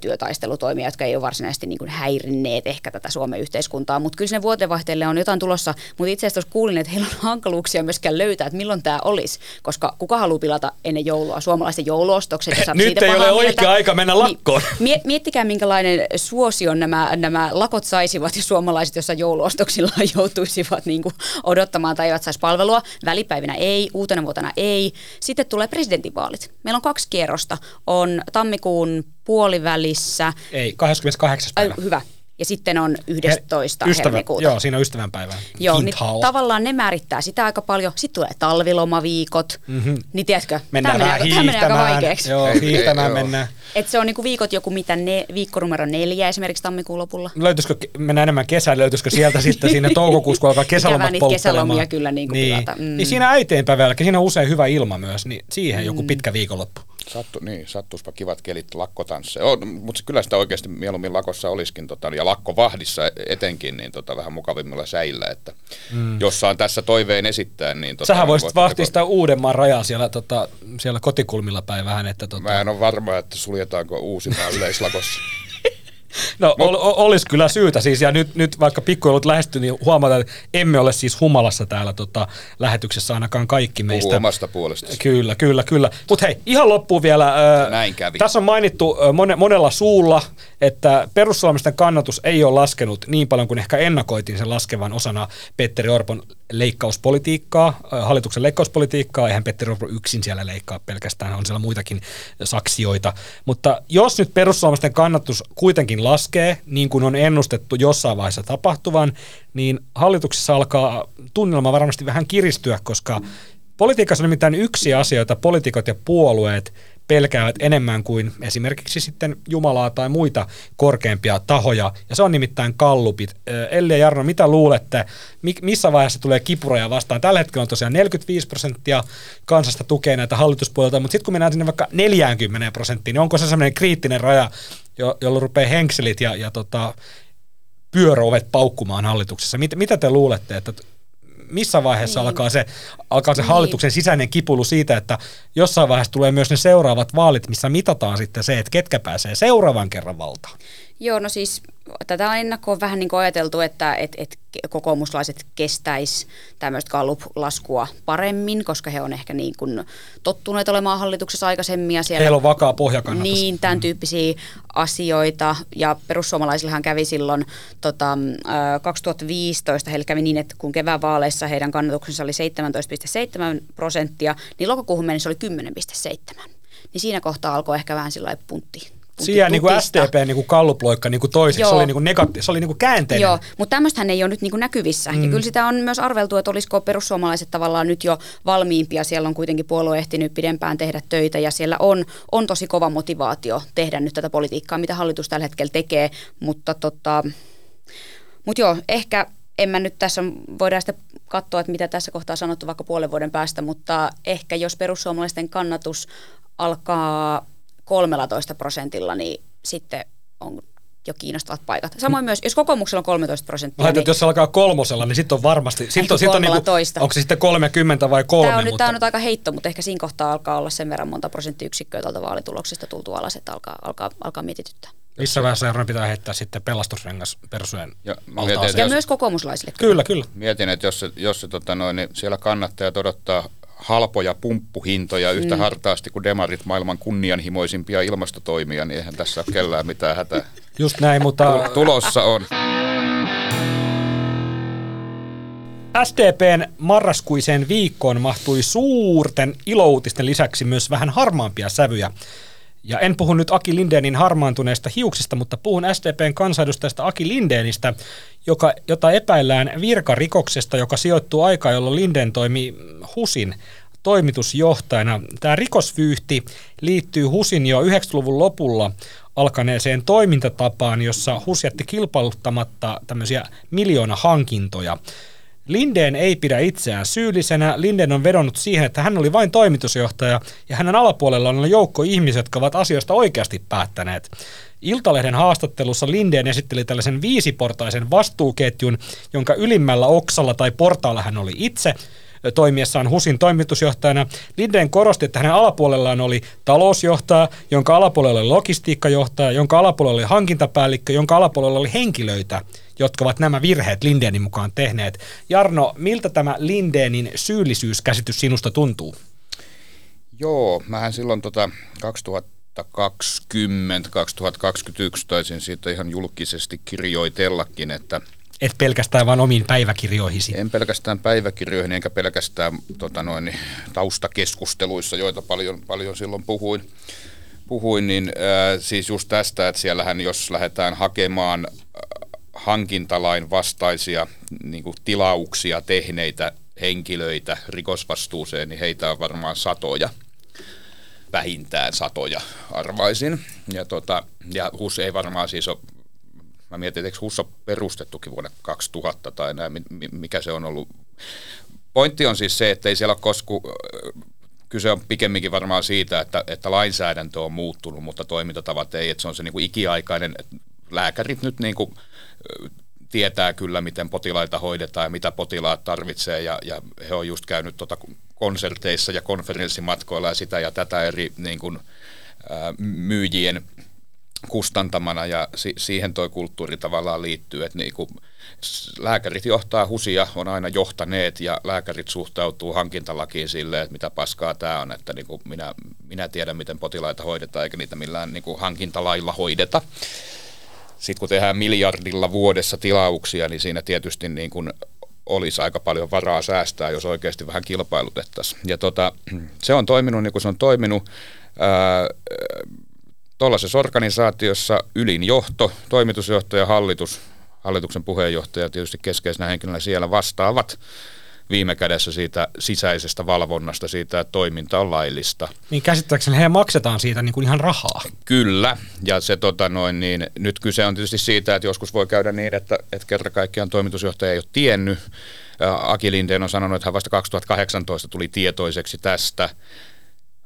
työtaistelutoimia, jotka ei ole varsinaisesti niin kuin häirinneet ehkä tätä Suomen yhteiskuntaa. Mutta kyllä sinne vuodenvaihteelle on jotain tulossa. Mutta itse asiassa kuulin, että heillä on hankaluuksia myöskään löytää, että milloin tämä olisi. Koska kuka haluaa pilata ennen joulua suomalaisten jouluostokset? ja saa Nyt siitä ei ole mieltä. oikea aika mennä lakkoon. Niin, mie- miettikää, minkälainen suosion nämä, nämä lakot saisivat, jos suomalaiset jossain jouluostoksilla joutuisivat niin kuin odottamaan tai eivät saisi palvelua. Välipäivinä ei, uutena vuotena ei. Sitten tulee presidentinvaalit. Meillä on kaksi kierrosta. On tammikuun puolivälissä. Ei, 28. Ai, päivä. hyvä. Ja sitten on 11. He- ystävä- helmikuuta. Joo, siinä on ystävänpäivä. Joo, niin tavallaan ne määrittää sitä aika paljon. Sitten tulee talvilomaviikot. Mm-hmm. Niin tiedätkö, Mennään tämä menee, aika- tämä menee aika hiihtämään. vaikeaksi. Joo, hiihtämään mennään. Et se on niinku viikot joku mitä ne, viikko numero neljä esimerkiksi tammikuun lopulla. Löytyisikö, mennään enemmän kesään, löytyisikö sieltä sitten sinne toukokuussa, kun alkaa kesälomat Ikävää niitä polttelemaan. kesälomia kyllä niin kuin niin. pilata. Mm. niin siinä äitienpäivän jälkeen, siinä on usein hyvä ilma myös, niin siihen joku pitkä viikonloppu. Sattu, niin, sattuispa kivat kelit lakkotansseja. Oh, mutta kyllä sitä oikeasti mieluummin lakossa olisikin, tota, ja lakkovahdissa etenkin, niin tota, vähän mukavimmilla säillä, että mm. jos saan tässä toiveen esittää, niin... Tota, Sähän voisit voitteko- vahtia sitä Uudenmaan rajaa siellä, tota, siellä kotikulmilla päin vähän, että tota, Mä en ole varma, että suljetaanko Uusimaa yleislakossa. No ol, ol, olisi kyllä syytä siis, ja nyt, nyt vaikka pikkuilut lähestyy, niin huomataan, että emme ole siis humalassa täällä tota, lähetyksessä ainakaan kaikki meistä. omasta puolesta. Kyllä, kyllä, kyllä. Mutta hei, ihan loppuun vielä. Näin kävi. Tässä on mainittu mone, monella suulla, että perussuomalaisten kannatus ei ole laskenut niin paljon kuin ehkä ennakoitiin sen laskevan osana Petteri Orpon leikkauspolitiikkaa, hallituksen leikkauspolitiikkaa. Eihän Petteri Orpo yksin siellä leikkaa pelkästään, on siellä muitakin saksioita. Mutta jos nyt perussuomalaisten kannatus kuitenkin laskee, laskee, niin kuin on ennustettu jossain vaiheessa tapahtuvan, niin hallituksessa alkaa tunnelma varmasti vähän kiristyä, koska politiikassa on nimittäin yksi asia, jota poliitikot ja puolueet pelkäävät enemmän kuin esimerkiksi sitten Jumalaa tai muita korkeampia tahoja, ja se on nimittäin kallupit. Elli ja Jarno, mitä luulette, missä vaiheessa tulee kipuroja vastaan? Tällä hetkellä on tosiaan 45 prosenttia kansasta tukee näitä hallituspuolelta, mutta sitten kun mennään sinne vaikka 40 prosenttiin, niin onko se sellainen kriittinen raja, jo, jolla rupeaa henkselit ja, ja tota, pyöröovet paukkumaan hallituksessa? Mit, mitä te luulette, että missä vaiheessa niin. alkaa se, alkaa se niin. hallituksen sisäinen kipulu siitä, että jossain vaiheessa tulee myös ne seuraavat vaalit, missä mitataan sitten se, että ketkä pääsee seuraavan kerran valtaan? Joo, no siis tätä on ennakkoon vähän niin kuin ajateltu, että et, et kokoomuslaiset kestäis tämmöistä Gallup-laskua paremmin, koska he on ehkä niin kuin tottuneet olemaan hallituksessa aikaisemmin. Ja siellä, Heillä on vakaa pohjakannatus. Niin, tämän mm. tyyppisiä asioita. Ja perussuomalaisillahan kävi silloin tota, 2015, heillä kävi niin, että kun kevään vaaleissa heidän kannatuksensa oli 17,7 prosenttia, niin lokakuuhun mennessä oli 10,7. Niin siinä kohtaa alkoi ehkä vähän sillä puntti Siinä niin kuin STP niin kuin kalluploikka niin kuin toiseksi, Joo. se oli, niin kuin negati- se oli niin kuin käänteinen. Joo, mutta tämmöistähän ei ole nyt niin kuin näkyvissä. Mm. Ja kyllä sitä on myös arveltu, että olisiko perussuomalaiset tavallaan nyt jo valmiimpia. Siellä on kuitenkin puolue ehtinyt pidempään tehdä töitä ja siellä on, on tosi kova motivaatio tehdä nyt tätä politiikkaa, mitä hallitus tällä hetkellä tekee. Mutta tota, mut joo, ehkä en mä nyt tässä, voidaan sitten katsoa, että mitä tässä kohtaa on sanottu vaikka puolen vuoden päästä, mutta ehkä jos perussuomalaisten kannatus alkaa 13 prosentilla, niin sitten on jo kiinnostavat paikat. Samoin myös, jos kokoomuksella on 13 prosenttia. Laitat, niin, jos se alkaa kolmosella, niin sitten on varmasti, sit on, sit on niinku, onko se sitten 30 vai kolme? Tämä on, mutta... nyt, tämä on nyt aika heitto, mutta ehkä siinä kohtaa alkaa olla sen verran monta prosenttiyksikköä tuolta vaalituloksesta tultu alas, että alkaa, alkaa, alkaa mietityttää. Missä vaiheessa Jarno pitää heittää sitten pelastusrengas persujen ja, mietin, ja jos, myös kokoomuslaisille. Kyllä, kyllä. Mietin, että jos, se, jos se, tota noin, niin siellä kannattajat odottaa halpoja pumppuhintoja yhtä mm. hartaasti kuin demarit maailman kunnianhimoisimpia ilmastotoimia, niin eihän tässä ole kellään mitään hätää. Just näin, mutta... Tulossa on. SDPn marraskuiseen viikkoon mahtui suurten ilouutisten lisäksi myös vähän harmaampia sävyjä. Ja en puhu nyt Aki Lindeenin harmaantuneista hiuksista, mutta puhun SDPn kansanedustajasta Aki Lindeenistä, joka, jota epäillään virkarikoksesta, joka sijoittuu aikaan, jolloin Linden toimi HUSin toimitusjohtajana. Tämä rikosvyyhti liittyy HUSin jo 90-luvun lopulla alkaneeseen toimintatapaan, jossa HUS jätti kilpailuttamatta tämmöisiä miljoona hankintoja. Lindeen ei pidä itseään syyllisenä. Lindeen on vedonnut siihen, että hän oli vain toimitusjohtaja ja hänen alapuolella on joukko ihmisiä, jotka ovat asioista oikeasti päättäneet. Iltalehden haastattelussa Lindeen esitteli tällaisen viisiportaisen vastuuketjun, jonka ylimmällä oksalla tai portaalla hän oli itse toimiessaan HUSin toimitusjohtajana. Lindeen korosti, että hänen alapuolellaan oli talousjohtaja, jonka alapuolella oli logistiikkajohtaja, jonka alapuolella oli hankintapäällikkö, jonka alapuolella oli henkilöitä, jotka ovat nämä virheet Lindeenin mukaan tehneet. Jarno, miltä tämä Lindeenin syyllisyyskäsitys sinusta tuntuu? Joo, mähän silloin tota 2020-2021 taisin siitä ihan julkisesti kirjoitellakin, että et pelkästään vain omiin päiväkirjoihisi. En pelkästään päiväkirjoihin, enkä pelkästään tota noin, taustakeskusteluissa, joita paljon, paljon silloin puhuin. Puhuin, niin äh, siis just tästä, että siellähän jos lähdetään hakemaan hankintalain vastaisia niin kuin tilauksia tehneitä henkilöitä rikosvastuuseen, niin heitä on varmaan satoja, vähintään satoja arvaisin. Ja, tota, ja HUS ei varmaan siis ole, mä mietin, että HUS on perustettukin vuonna 2000 tai näin, mikä se on ollut. Pointti on siis se, että ei siellä ole kosku, kyse on pikemminkin varmaan siitä, että, että lainsäädäntö on muuttunut, mutta toimintatavat ei, että se on se niin kuin ikiaikainen, lääkärit nyt niin kuin tietää kyllä, miten potilaita hoidetaan ja mitä potilaat tarvitsee. Ja, ja he on just käynyt tuota konserteissa ja konferenssimatkoilla ja sitä ja tätä eri niin kuin, myyjien kustantamana. Ja si- siihen toi kulttuuri tavallaan liittyy, että niin kuin lääkärit johtaa husia, on aina johtaneet ja lääkärit suhtautuu hankintalakiin silleen, että mitä paskaa tämä on, että niin kuin minä, minä tiedän, miten potilaita hoidetaan eikä niitä millään niin kuin hankintalailla hoideta sitten kun tehdään miljardilla vuodessa tilauksia, niin siinä tietysti niin kuin olisi aika paljon varaa säästää, jos oikeasti vähän kilpailutettaisiin. Ja tota, se on toiminut niin kuin se on toiminut. Ää, tuollaisessa organisaatiossa ylin johto, toimitusjohto ja hallitus, hallituksen puheenjohtaja tietysti keskeisenä henkilönä siellä vastaavat viime kädessä siitä sisäisestä valvonnasta, siitä, että toiminta on laillista. Niin käsittääkseni he maksetaan siitä niin kuin ihan rahaa. Kyllä, ja se tota noin, niin nyt kyse on tietysti siitä, että joskus voi käydä niin, että, että kerta kaikkiaan toimitusjohtaja ei ole tiennyt. Aki Lindeen on sanonut, että hän vasta 2018 tuli tietoiseksi tästä,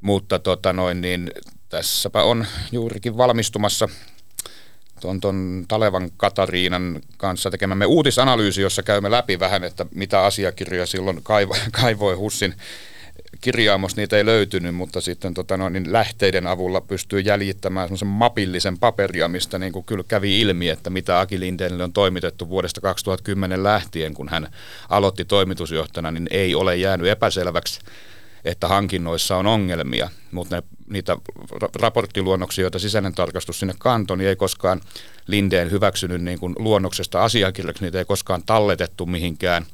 mutta tota noin, niin tässäpä on juurikin valmistumassa tuon, tuon Talevan Katariinan kanssa tekemämme uutisanalyysi, jossa käymme läpi vähän, että mitä asiakirjoja silloin kaivo, kaivoi Hussin kirjaamossa niitä ei löytynyt, mutta sitten tota no, niin lähteiden avulla pystyy jäljittämään semmoisen mapillisen paperia, mistä niin kuin kyllä kävi ilmi, että mitä Aki Lindenille on toimitettu vuodesta 2010 lähtien, kun hän aloitti toimitusjohtajana, niin ei ole jäänyt epäselväksi että hankinnoissa on ongelmia, mutta ne, niitä raporttiluonnoksia, joita sisäinen tarkastus sinne kantoi, niin ei koskaan Lindeen hyväksynyt niin kuin luonnoksesta asiakirjaksi, niitä ei koskaan talletettu mihinkään.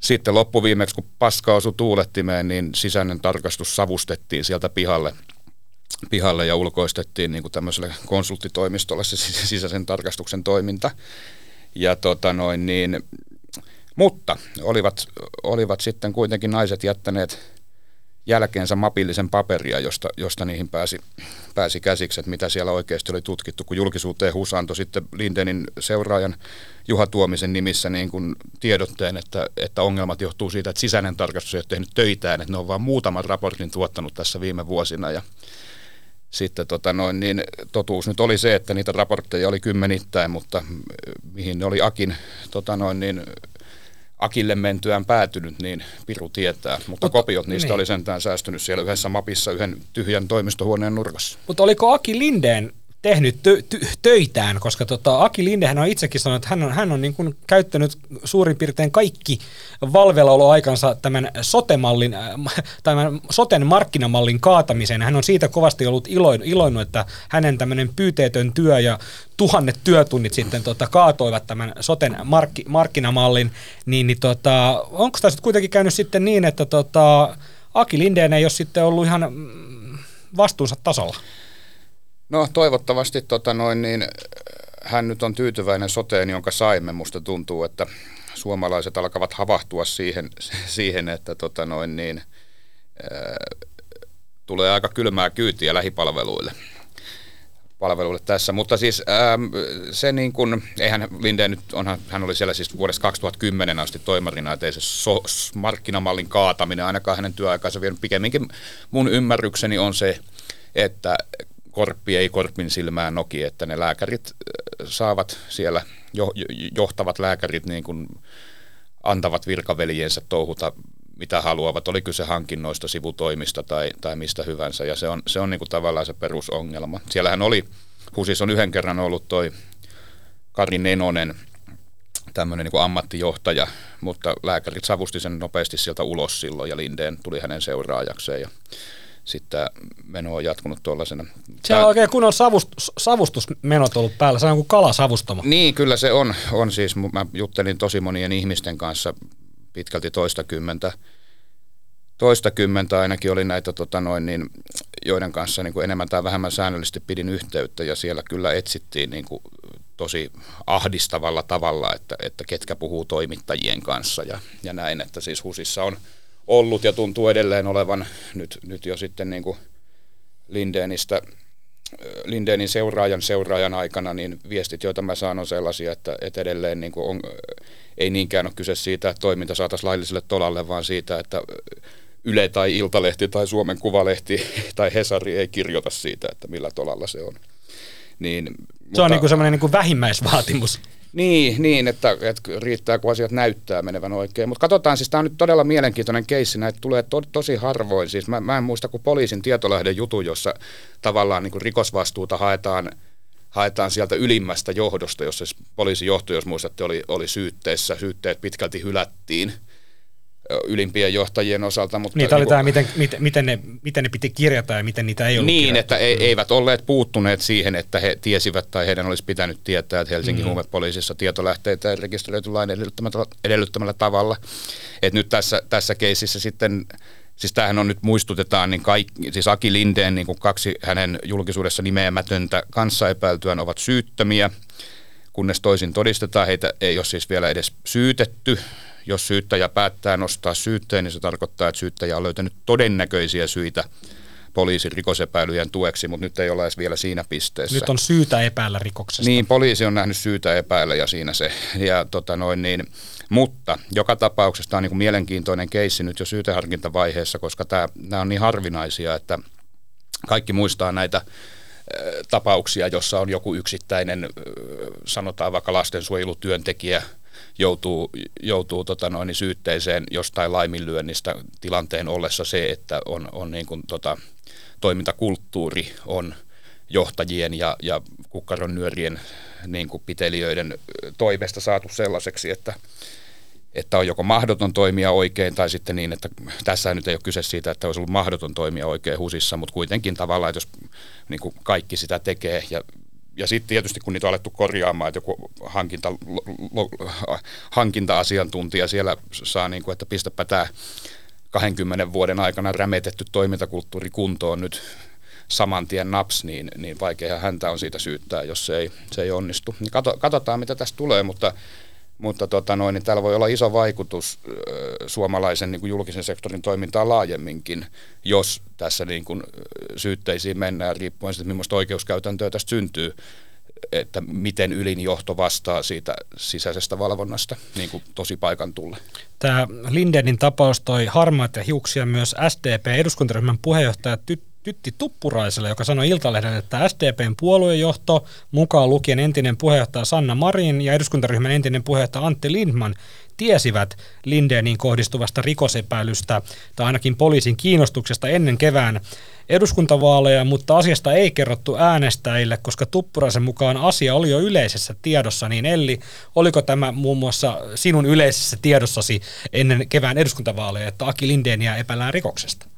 Sitten loppuviimeksi, kun paska osui tuulettimeen, niin sisäinen tarkastus savustettiin sieltä pihalle, pihalle ja ulkoistettiin niin kuin tämmöiselle konsulttitoimistolle se sisäisen tarkastuksen toiminta. Ja tota noin, niin, mutta olivat, olivat sitten kuitenkin naiset jättäneet jälkeensä mapillisen paperia, josta, josta niihin pääsi, pääsi käsiksi, että mitä siellä oikeasti oli tutkittu, kun julkisuuteen HUS antoi sitten Lindenin seuraajan Juha Tuomisen nimissä niin kuin tiedotteen, että, että ongelmat johtuu siitä, että sisäinen tarkastus ei ole tehnyt töitään, että ne on vain muutaman raportin tuottanut tässä viime vuosina. Ja sitten tota noin, niin totuus nyt oli se, että niitä raportteja oli kymmenittäin, mutta mihin ne oli Akin tota noin, niin Akille mentyään päätynyt, niin Piru tietää. Mutta Mut, kopiot niistä niin. oli sentään säästynyt siellä yhdessä mapissa yhden tyhjän toimistohuoneen nurkassa. Mutta oliko Aki Lindeen tehnyt tö- tö- töitään, koska tota, Aki Lindehän on itsekin sanonut, että hän on, hän on niin kuin käyttänyt suurin piirtein kaikki valvelaoloaikansa tämän sotemallin, äh, tämän soten markkinamallin kaatamiseen. Hän on siitä kovasti ollut iloin, iloinut, että hänen tämmöinen pyyteetön työ ja tuhannet työtunnit sitten tota, kaatoivat tämän soten markki, markkinamallin, niin, niin tota, onko tässä kuitenkin käynyt sitten niin, että tota, Aki Lindeen ei ole sitten ollut ihan mm, vastuunsa tasolla? No toivottavasti tota noin, niin, hän nyt on tyytyväinen soteen, jonka saimme. Musta tuntuu, että suomalaiset alkavat havahtua siihen, siihen että tota noin, niin, ää, tulee aika kylmää kyytiä lähipalveluille palveluille tässä, mutta siis ää, se niin kuin, eihän Linde nyt, onhan, hän oli siellä siis vuodesta 2010 asti toimarina, että ei se so, markkinamallin kaataminen ainakaan hänen työaikansa vienyt pikemminkin mun ymmärrykseni on se, että korppi ei korpin silmään noki, että ne lääkärit äh, saavat siellä, jo, johtavat lääkärit niin kuin antavat virkaveljensä touhuta mitä haluavat, oli kyse hankinnoista, sivutoimista tai, tai mistä hyvänsä, ja se on, se on niin kuin tavallaan se perusongelma. Siellähän oli, HUSissa on yhden kerran ollut toi Kari Nenonen, tämmöinen niin ammattijohtaja, mutta lääkärit savusti sen nopeasti sieltä ulos silloin, ja Lindeen tuli hänen seuraajakseen, ja sitten meno on jatkunut tuollaisena. Se on oikein kunnon savust, savustusmenot ollut päällä, se on kuin kalasavustamo. Niin, kyllä se on. on siis, mä juttelin tosi monien ihmisten kanssa pitkälti toista kymmentä. Toista kymmentä ainakin oli näitä, tota noin, niin, joiden kanssa niin kuin enemmän tai vähemmän säännöllisesti pidin yhteyttä ja siellä kyllä etsittiin niin kuin, tosi ahdistavalla tavalla, että, että ketkä puhuu toimittajien kanssa ja, ja näin, että siis HUSissa on – ollut ja tuntuu edelleen olevan nyt, nyt jo sitten niin kuin Lindeenistä, Lindeenin seuraajan seuraajan aikana, niin viestit, joita mä saan, on sellaisia, että, että edelleen niin kuin on, ei niinkään ole kyse siitä, että toiminta saataisiin lailliselle tolalle, vaan siitä, että Yle tai Iltalehti tai Suomen Kuvalehti tai Hesari ei kirjoita siitä, että millä tolalla se on. Niin, se mutta, on niin kuin semmoinen niin kuin vähimmäisvaatimus. Niin, niin että, että riittää, kun asiat näyttää menevän oikein. Mutta katsotaan, siis tämä on nyt todella mielenkiintoinen keissi. Näitä tulee to, tosi harvoin. Siis mä, mä en muista kuin poliisin tietolähden jutu, jossa tavallaan niin rikosvastuuta haetaan, haetaan sieltä ylimmästä johdosta, jossa siis poliisin johto, jos muistatte, oli, oli syytteessä. Syytteet pitkälti hylättiin ylimpien johtajien osalta. Mutta niin, tämä oli niin, tämä, miten, miten, miten, ne, miten ne piti kirjata ja miten niitä ei ollut Niin, kirjattu. että ei, eivät olleet puuttuneet siihen, että he tiesivät tai heidän olisi pitänyt tietää, että Helsingin mm. huumepoliisissa tietolähteitä ei rekisteröity lain edellyttämällä, edellyttämällä tavalla. Et nyt tässä, tässä keisissä sitten Siis tämähän on nyt muistutetaan, niin kaikki, siis Aki Lindeen niin kuin kaksi hänen julkisuudessa nimeämätöntä kanssaepäiltyään ovat syyttömiä, kunnes toisin todistetaan. Heitä ei ole siis vielä edes syytetty. Jos syyttäjä päättää nostaa syytteen, niin se tarkoittaa, että syyttäjä on löytänyt todennäköisiä syitä poliisin rikosepäilyjen tueksi, mutta nyt ei olla edes vielä siinä pisteessä. Nyt on syytä epäillä rikoksesta. Niin, poliisi on nähnyt syytä epäillä ja siinä se. Ja tota noin, niin, mutta joka tapauksessa tämä on niin kuin mielenkiintoinen keissi nyt jo syyteharkintavaiheessa, koska tämä, nämä on niin harvinaisia, että kaikki muistaa näitä tapauksia, jossa on joku yksittäinen, sanotaan vaikka lastensuojelutyöntekijä, joutuu, joutuu tota noin, syytteeseen jostain laiminlyönnistä tilanteen ollessa se, että on, on niin kuin, tota, toimintakulttuuri on johtajien ja, ja kukkaron nyörien niin kuin pitelijöiden toivesta saatu sellaiseksi, että, että on joko mahdoton toimia oikein tai sitten niin, että tässä nyt ei ole kyse siitä, että olisi ollut mahdoton toimia oikein husissa, mutta kuitenkin tavallaan, että jos niin kuin kaikki sitä tekee ja ja sitten tietysti kun niitä on alettu korjaamaan, että joku hankinta, lo, hankinta-asiantuntija siellä saa, niin kuin, että pistäpä tämä 20 vuoden aikana rämetetty toimintakulttuuri kuntoon nyt saman tien naps, niin, niin vaikea häntä on siitä syyttää, jos se ei, se ei onnistu. Niin kato, katsotaan, mitä tästä tulee, mutta, mutta tota noin, niin täällä voi olla iso vaikutus suomalaisen niin kuin julkisen sektorin toimintaan laajemminkin, jos tässä niin kuin, syytteisiin mennään, riippuen siitä, millaista oikeuskäytäntöä tästä syntyy että miten ylin johto vastaa siitä sisäisestä valvonnasta niin kuin tosi paikan tulle. Tämä Lindenin tapaus toi harmaita hiuksia myös SDP-eduskuntaryhmän puheenjohtaja Tyt- Tytti Tuppuraiselle, joka sanoi Iltalehdelle, että SDPn puoluejohto, mukaan lukien entinen puheenjohtaja Sanna Marin ja eduskuntaryhmän entinen puheenjohtaja Antti Lindman, tiesivät Lindeniin kohdistuvasta rikosepäilystä tai ainakin poliisin kiinnostuksesta ennen kevään eduskuntavaaleja, mutta asiasta ei kerrottu äänestäjille, koska Tuppuraisen mukaan asia oli jo yleisessä tiedossa. Niin Elli, oliko tämä muun muassa sinun yleisessä tiedossasi ennen kevään eduskuntavaaleja, että Aki Lindeniä epäillään rikoksesta?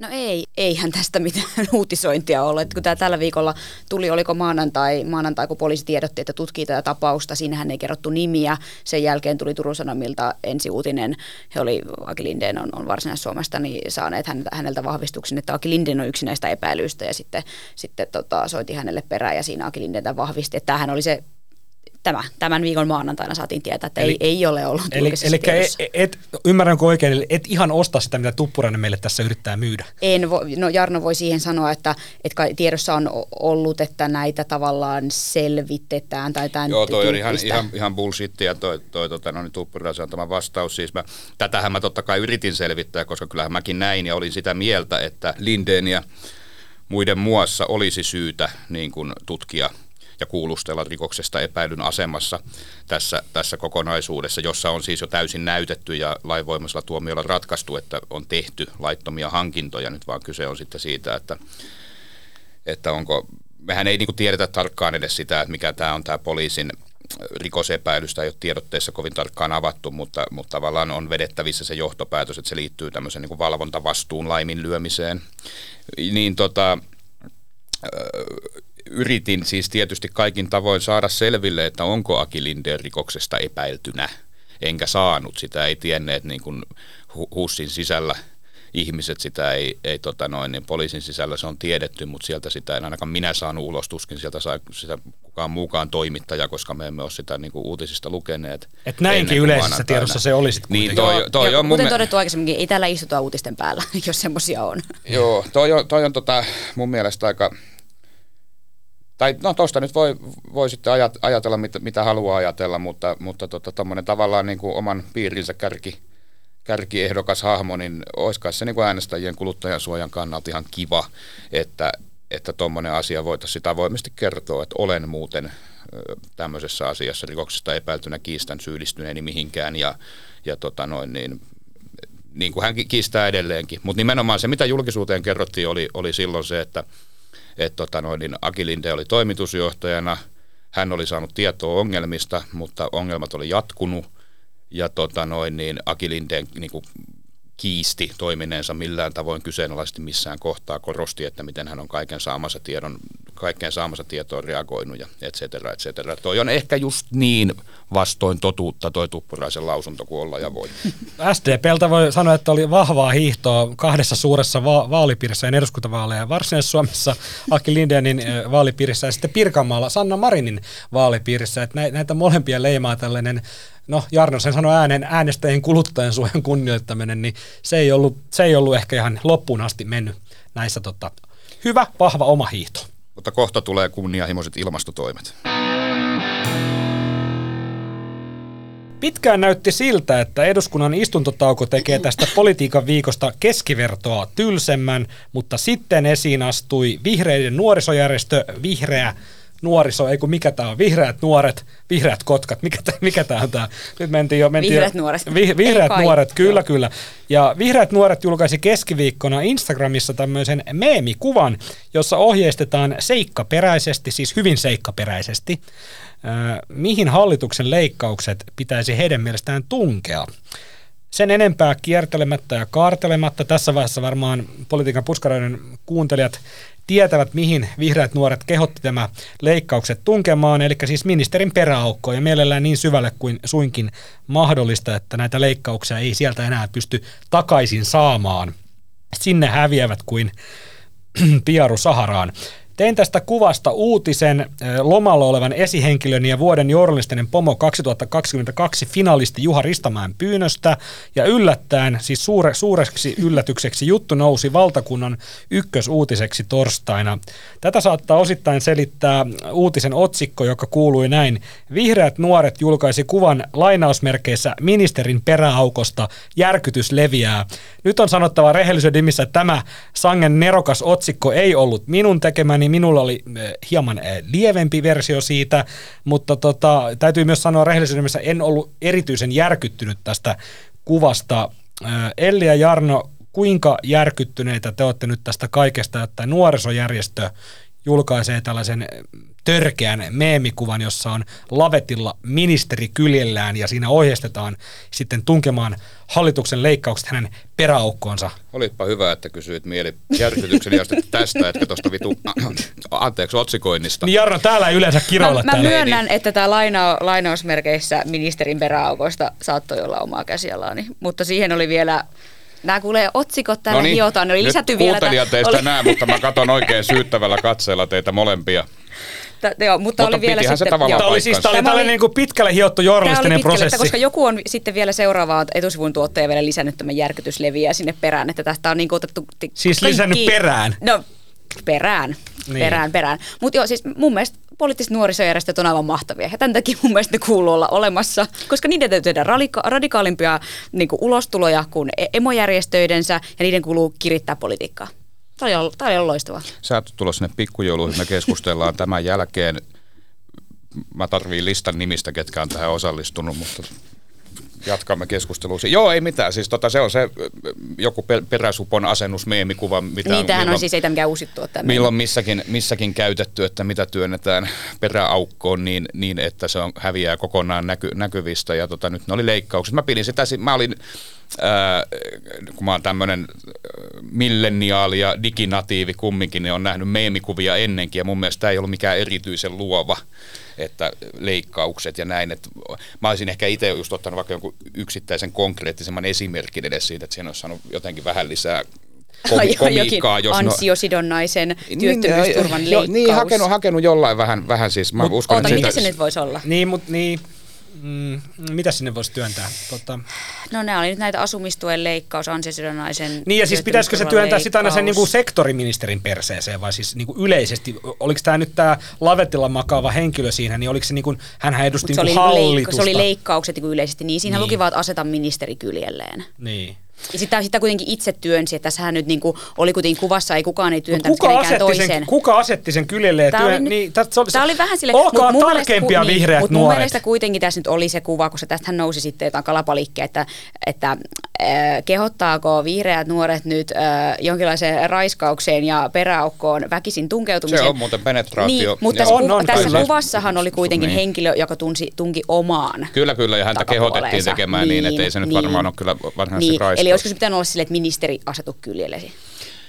No ei, eihän tästä mitään uutisointia ole. Kun tämä tällä viikolla tuli, oliko maanantai, maanantai, kun poliisi tiedotti, että tutkii tätä tapausta, siinähän ei kerrottu nimiä. Sen jälkeen tuli Turun Sanomilta ensi uutinen. He oli, Aki Lindeen on, on Varsinais-Suomesta, niin saaneet häneltä vahvistuksen, että Aki Lindeen on yksi näistä epäilyistä ja sitten, sitten tota, soiti hänelle perään ja siinä Aki Lindeen vahvisti, että tämähän oli se tämä, tämän viikon maanantaina saatiin tietää, että eli, ei, ei ole ollut Eli, eli et, et, ymmärränkö oikein, eli et ihan osta sitä, mitä Tuppurainen meille tässä yrittää myydä? En, vo, no Jarno voi siihen sanoa, että, että tiedossa on ollut, että näitä tavallaan selvitetään tai tämän Joo, toi on ihan, ihan, ihan bullshittia toi, toi tota, no, niin Tuppuraisen antama vastaus. Siis mä, tätähän mä totta kai yritin selvittää, koska kyllähän mäkin näin ja olin sitä mieltä, että Lindeen ja muiden muassa olisi syytä niin kuin tutkia – ja kuulustella rikoksesta epäilyn asemassa tässä, tässä kokonaisuudessa, jossa on siis jo täysin näytetty ja lainvoimaisella tuomiolla ratkaistu, että on tehty laittomia hankintoja. Nyt vaan kyse on sitten siitä, että, että onko, mehän ei niin tiedetä tarkkaan edes sitä, että mikä tämä on tämä poliisin rikosepäilystä ei ole tiedotteessa kovin tarkkaan avattu, mutta, mutta tavallaan on vedettävissä se johtopäätös, että se liittyy tämmöisen niin valvontavastuun laiminlyömiseen. Niin tota, yritin siis tietysti kaikin tavoin saada selville, että onko Aki Lindeen rikoksesta epäiltynä. Enkä saanut, sitä ei tienneet niin kuin HUSin sisällä ihmiset, sitä ei, ei tota noin, niin poliisin sisällä se on tiedetty, mutta sieltä sitä en ainakaan minä saanut ulos, tuskin sieltä saa sitä kukaan muukaan toimittaja, koska me emme ole sitä niin kuin uutisista lukeneet. Et näinkin yleisessä tiedossa se oli sitten niin, toi, toi on Kuten me... todettu aikaisemmin, ei täällä istuta uutisten päällä, jos semmoisia on. Joo, toi on, toi on tota, mun mielestä aika tai no tuosta nyt voi, voi sitten ajatella, mitä, mitä haluaa ajatella, mutta, mutta tota, tavallaan niin kuin oman piirinsä kärki, kärkiehdokas hahmo, niin olisiko se niin kuin äänestäjien kuluttajansuojan kannalta ihan kiva, että että tuommoinen asia voitaisiin sitä avoimesti kertoa, että olen muuten tämmöisessä asiassa rikoksesta epäiltynä kiistän syyllistyneeni mihinkään ja, ja tota noin, niin, niin kuin hän kiistää edelleenkin. Mutta nimenomaan se, mitä julkisuuteen kerrottiin, oli, oli silloin se, että että tota noin, niin Aki Linde oli toimitusjohtajana, hän oli saanut tietoa ongelmista, mutta ongelmat oli jatkunut. Ja tota noin, niin Aki Lindeen niin kuin kiisti toimineensa millään tavoin kyseenalaisesti missään kohtaa, korosti, että miten hän on kaiken saamansa tiedon kaikkeen saamansa tietoon reagoinut ja et cetera, et cetera. Toi on ehkä just niin vastoin totuutta toi Tuppuraisen lausunto kuin olla ja voi. SDPltä voi sanoa, että oli vahvaa hiihtoa kahdessa suuressa va- vaalipiirissä ja eduskuntavaaleja. Varsinais-Suomessa Aki Lindenin vaalipiirissä ja sitten Pirkanmaalla Sanna Marinin vaalipiirissä. Että näitä molempia leimaa tällainen no Jarno sen sanoi äänen äänestäjien kuluttajan suojan kunnioittaminen, niin se ei ollut, se ei ollut ehkä ihan loppuun asti mennyt näissä tota, hyvä, vahva oma hiihto. Mutta kohta tulee kunnianhimoiset ilmastotoimet. Pitkään näytti siltä, että eduskunnan istuntotauko tekee tästä politiikan viikosta keskivertoa tylsemmän, mutta sitten esiin astui vihreiden nuorisojärjestö Vihreä nuoriso, ei kun mikä tämä on, vihreät nuoret, vihreät kotkat, mikä, tää, mikä tämä on tämä? Nyt mentiin jo. Mentiin vihreät jo, nuoret. Vi, vihreät nuoret, kyllä, kyllä. Ja vihreät nuoret julkaisi keskiviikkona Instagramissa tämmöisen meemikuvan, jossa ohjeistetaan seikkaperäisesti, siis hyvin seikkaperäisesti, äh, mihin hallituksen leikkaukset pitäisi heidän mielestään tunkea. Sen enempää kiertelemättä ja kaartelematta, tässä vaiheessa varmaan politiikan puskaroiden kuuntelijat tietävät, mihin vihreät nuoret kehotti tämä leikkaukset tunkemaan, eli siis ministerin peräaukkoon ja mielellään niin syvälle kuin suinkin mahdollista, että näitä leikkauksia ei sieltä enää pysty takaisin saamaan. Sinne häviävät kuin piaru Saharaan. Tein tästä kuvasta uutisen lomalla olevan esihenkilön ja vuoden journalistinen pomo 2022 finalisti Juha Ristamäen pyynnöstä. Ja yllättäen, siis suure, suureksi yllätykseksi, juttu nousi valtakunnan ykkösuutiseksi torstaina. Tätä saattaa osittain selittää uutisen otsikko, joka kuului näin. Vihreät nuoret julkaisi kuvan lainausmerkeissä ministerin peräaukosta. Järkytys leviää. Nyt on sanottava rehellisyyden nimissä, että tämä sangen nerokas otsikko ei ollut minun tekemäni minulla oli eh, hieman eh, lievempi versio siitä, mutta tota, täytyy myös sanoa rehellisyydessä, en ollut erityisen järkyttynyt tästä kuvasta. Eh, Elli ja Jarno, kuinka järkyttyneitä te olette nyt tästä kaikesta, että nuorisojärjestö julkaisee tällaisen törkeän meemikuvan, jossa on lavetilla ministeri kyljellään ja siinä ohjeistetaan sitten tunkemaan hallituksen leikkaukset hänen peräaukkoonsa. Olipa hyvä, että kysyit mieli järkytykseni tästä, että tuosta vitu, anteeksi, otsikoinnista. Niin Jarno, täällä ei yleensä kiroilla. Mä, mä myönnän, niin. että tämä laina, lainausmerkeissä ministerin peräaukoista saattoi olla omaa käsialaani, mutta siihen oli vielä Nämä kuulee otsikot täällä no niin, hiotaan, ne oli lisätty vielä. Teistä oli... näe, mutta mä katson oikein syyttävällä katseella teitä molempia. T- joo, mutta, mutta oli vielä sitten, se tavallaan Tämä oli siis tämä oli tällainen niin kuin pitkälle hiottu journalistinen prosessi. Koska joku on sitten vielä seuraavaa etusivun tuottaja vielä lisännyt tämän järkytysleviä sinne perään, että tästä on niin kuin otettu... Siis kaikki, lisännyt perään? No, perään, niin. perään, perään. Mutta joo, siis mun mielestä poliittiset nuorisojärjestöt on aivan mahtavia. Ja tämän takia mun mielestä ne kuuluu olla olemassa, koska niiden täytyy tehdä radika- radikaalimpia niin kuin ulostuloja kuin e- emojärjestöidensä ja niiden kuuluu kirittää politiikkaa. Tämä oli, tämä oli loistavaa. Sä oot tulossa sinne pikkujouluihin, me keskustellaan tämän jälkeen. Mä tarviin listan nimistä, ketkä on tähän osallistunut, mutta jatkamme keskustelua. Joo, ei mitään. Siis tota, se on se joku peräsupon asennusmeemikuva. Mitä niin, tämähän on siis ei mikään uusittu. Milloin missäkin, missäkin käytetty, että mitä työnnetään peräaukkoon niin, niin että se on, häviää kokonaan näky, näkyvistä. Ja tota, nyt ne oli leikkaukset. Mä pidin sitä, mä olin Ää, kun mä oon tämmöinen milleniaali ja diginatiivi kumminkin, niin on nähnyt meemikuvia ennenkin ja mun mielestä tämä ei ollut mikään erityisen luova että leikkaukset ja näin. Että mä olisin ehkä itse just ottanut vaikka jonkun yksittäisen konkreettisemman esimerkin edes siitä, että siinä olisi saanut jotenkin vähän lisää komi- komiikkaa. Jos ansiosidonnaisen no, työttömyysturvan niin, leikkaus. Niin, hakenut, hakenut jollain vähän, vähän siis. Mä Mut, uskon, oota, mitä se nyt voisi olla? Niin, mutta niin, Mm, mitä sinne voisi työntää? Tota... No nämä oli nyt näitä asumistuen leikkaus, ansiosidonnaisen Niin ja siis pitäisikö se työntää sitä aina sen niin kuin sektoriministerin perseeseen vai siis niin kuin yleisesti? Oliko tämä nyt tämä lavetilla makaava henkilö siinä, niin oliko se niin kuin, hänhän edusti niin kuin hallitusta? se oli leikkaukset niin kuin yleisesti, niin siinä niin. luki vaan, että aseta ministeri kyljelleen. Niin. Ja sitä, sitä kuitenkin itse työnsi, että tässähän nyt niin kuin, oli kuitenkin kuvassa, ei kukaan ei työntänyt kuka asetti toisen. Sen, kuka asetti sen kyljelle tämä työn? Oli, niin, tästä, oli, tämä oli vähän sille, olkaa mut tarkempia mielestä, vihreät niin, nuoret. Mun mielestä kuitenkin tässä nyt oli se kuva, koska tästähän nousi sitten jotain kalapaliikkeja, että, että äh, kehottaako vihreät nuoret nyt äh, jonkinlaiseen raiskaukseen ja peräaukkoon väkisin tunkeutumiseen. Se on muuten penetraatio. Niin, mutta tässä, on, on, tässä kyllä. kuvassahan oli kuitenkin niin. henkilö, joka tunsi, tunki omaan Kyllä, kyllä, ja häntä kehotettiin tekemään niin, niin että ei se nyt niin, varmaan ole kyllä varsinaisesti niin. Eli olisiko se pitänyt olla sille, että ministeri asetu kyljellesi?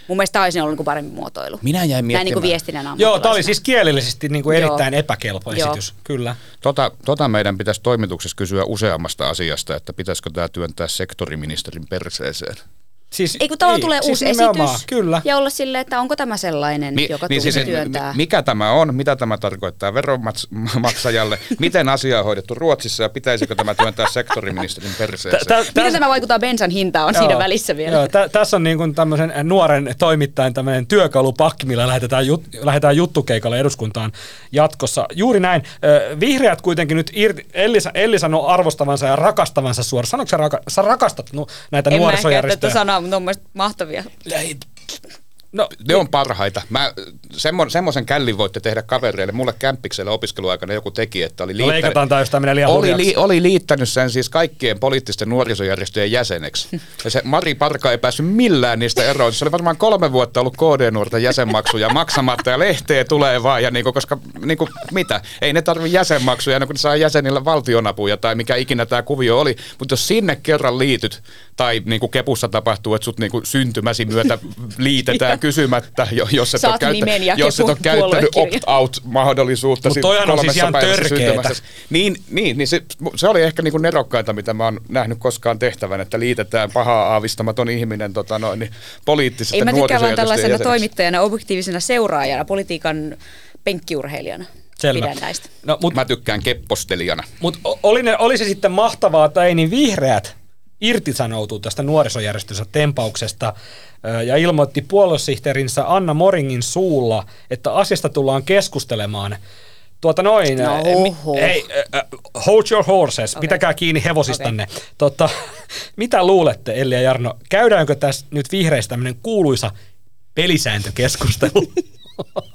Mun mielestä tämä olisi ollut niin parempi muotoilu. Minä jäin Näin niin kuin miettimään. viestinnän Joo, tämä oli siis kielellisesti niin kuin Joo. erittäin epäkelpo Joo. esitys, kyllä. Tota, tota meidän pitäisi toimituksessa kysyä useammasta asiasta, että pitäisikö tämä työntää sektoriministerin perseeseen. Siis, Ei kun tavallaan tulee siis uusi nimenomaan, esitys Kyllä. ja olla silleen, että onko tämä sellainen, Mi- joka niin siis, työntää. mi- mikä tämä on, mitä tämä tarkoittaa veronmaksajalle, miten asia on hoidettu Ruotsissa ja pitäisikö tämä työntää sektoriministerin perseeseen? Tä- tä- Miten tämä vaikuttaa bensan hintaan on siinä välissä vielä. Joo, tä, tässä on niin kuin tämmöisen nuoren toimittajan tämmöinen työkalupakki, millä lähdetään, jut, lähdetään juttukeikalle eduskuntaan jatkossa. Juuri näin. Vihreät kuitenkin nyt, irti, Elli, Elli sanoo arvostavansa ja rakastavansa suoraan. Sanoitko sä, raka, sä rakastat nu, näitä en nuorisojärjestöjä? mutta on mahtavia. No, Ne on parhaita. Mä, semmo, semmoisen källin voitte tehdä kavereille. Mulle kämppiksellä opiskeluaikana joku teki, että oli no liittänyt, leikataan tämä, jos tämä menee liian oli, li, oli liittänyt sen siis kaikkien poliittisten nuorisojärjestöjen jäseneksi. Ja se Mari Parka ei päässyt millään niistä eroon. Se oli varmaan kolme vuotta ollut KD-nuorten jäsenmaksuja maksamatta ja lehteä tulee vaan. Ja niinku, koska niinku, mitä? Ei ne tarvi jäsenmaksuja, ennen kuin ne saa jäsenillä valtionapuja tai mikä ikinä tämä kuvio oli. Mutta jos sinne kerran liityt tai niinku kepussa tapahtuu, että sut niinku syntymäsi myötä liitetään kysymättä, jo- jos et, ole, Saat ja jos et ole käyttänyt opt-out-mahdollisuutta Mut sit toihan on siis ihan päivässä törkeetä. syntymässä. Niin, niin, niin se, se oli ehkä niin kuin nerokkainta, mitä mä oon nähnyt koskaan tehtävän, että liitetään pahaa aavistamaton ihminen tota noin, niin poliittisesti Ei mä tykkään vaan tällaisena toimittajana, objektiivisena seuraajana, politiikan penkkiurheilijana. Selvä. Pidän näistä. No, mut, Mä tykkään keppostelijana. Mutta oli, ne, oli se sitten mahtavaa tai ei, niin vihreät irtisanoutuu tästä nuorisojärjestönsä tempauksesta ja ilmoitti puoluesihteerinsä Anna Moringin suulla, että asiasta tullaan keskustelemaan. Tuota noin, No, oho. ei, ö, hold your horses, Okei. pitäkää kiinni hevosistanne. Tota, mitä luulette, Elli ja Jarno, käydäänkö tässä nyt vihreistä tämmöinen kuuluisa pelisääntökeskustelu?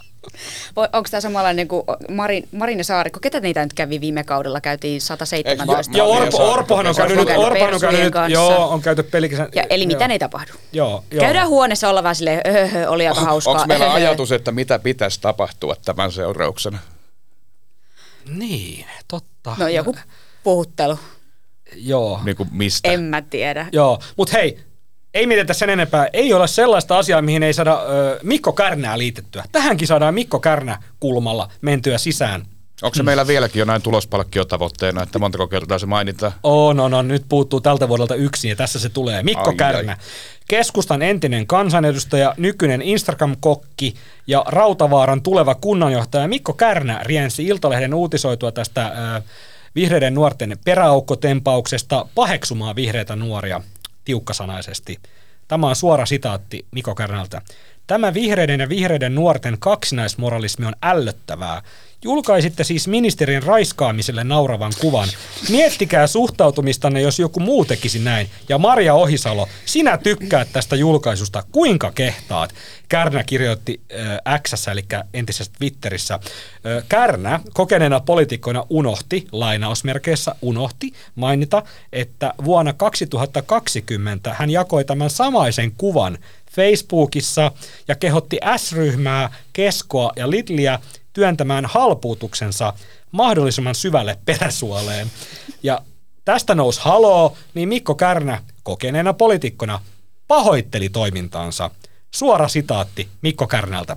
Onko tämä samanlainen kuin Marin, Marin ja Saarikko? Ketä niitä nyt kävi viime kaudella? Käytiin 117. Eikö- Joo, ja Orpo, Orpohan on käynyt nyt, Orpo Orpohan on käynyt nyt, kanssa. joo, on käyty pelikisän. ja, eli mitä ei tapahdu? Joo, joo. Käydään huoneessa olla vähän silleen, öhö, oli aika hauskaa. Onko meillä ajatus, että mitä pitäisi tapahtua tämän seurauksena? Niin, totta. No joku puhuttelu. Joo, Niin kuin mistä? En mä tiedä. joo. Mutta hei, ei mietitä sen enempää. Ei ole sellaista asiaa, mihin ei saada ö, Mikko Kärnää liitettyä. Tähänkin saadaan Mikko Kärnä kulmalla mentyä sisään. Onko se meillä vieläkin jonain tulospalkkiotavoitteena, että montako kertaa se mainitaan? On, on, on. Nyt puuttuu tältä vuodelta yksi ja tässä se tulee. Mikko Ai, Kärnä. ai. Keskustan entinen kansanedustaja, nykyinen Instagram-kokki ja Rautavaaran tuleva kunnanjohtaja Mikko Kärnä riensi Iltalehden uutisoitua tästä ö, vihreiden nuorten peräaukkotempauksesta paheksumaan vihreitä nuoria tiukkasanaisesti. Tämä on suora sitaatti Mikko Kärnältä. Tämä vihreiden ja vihreiden nuorten kaksinaismoralismi on ällöttävää. Julkaisitte siis ministerin raiskaamiselle nauravan kuvan. Miettikää suhtautumistanne, jos joku muu tekisi näin. Ja Maria Ohisalo, sinä tykkäät tästä julkaisusta. Kuinka kehtaat? Kärnä kirjoitti äh, X, eli entisessä Twitterissä. Äh, Kärnä kokeneena poliitikkona unohti, lainausmerkeissä unohti, mainita, että vuonna 2020 hän jakoi tämän samaisen kuvan Facebookissa ja kehotti S-ryhmää, Keskoa ja Lidliä työntämään halpuutuksensa mahdollisimman syvälle peräsuoleen. Ja tästä nousi haloo, niin Mikko Kärnä kokeneena poliitikkona pahoitteli toimintaansa. Suora sitaatti Mikko Kärnältä.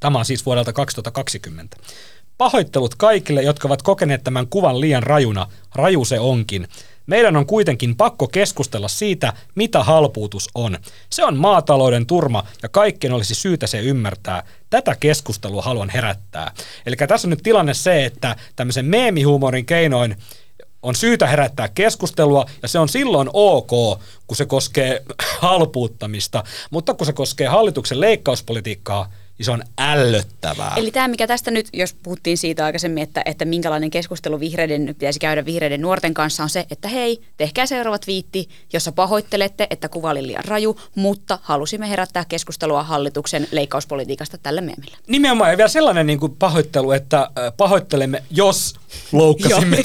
Tämä on siis vuodelta 2020. Pahoittelut kaikille, jotka ovat kokeneet tämän kuvan liian rajuna. Raju se onkin. Meidän on kuitenkin pakko keskustella siitä, mitä halpuutus on. Se on maatalouden turma ja kaikkien olisi syytä se ymmärtää. Tätä keskustelua haluan herättää. Eli tässä on nyt tilanne se, että tämmöisen meemihuumorin keinoin on syytä herättää keskustelua ja se on silloin ok, kun se koskee halpuuttamista, mutta kun se koskee hallituksen leikkauspolitiikkaa, niin se on ällöttävää. Eli tämä, mikä tästä nyt, jos puhuttiin siitä aikaisemmin, että, että minkälainen keskustelu vihreiden nyt pitäisi käydä vihreiden nuorten kanssa, on se, että hei, tehkää seuraava twiitti, jossa pahoittelette, että kuva oli liian raju, mutta halusimme herättää keskustelua hallituksen leikkauspolitiikasta tällä meemillä. Nimenomaan, ja vielä sellainen niin kuin pahoittelu, että äh, pahoittelemme, jos loukkasimme,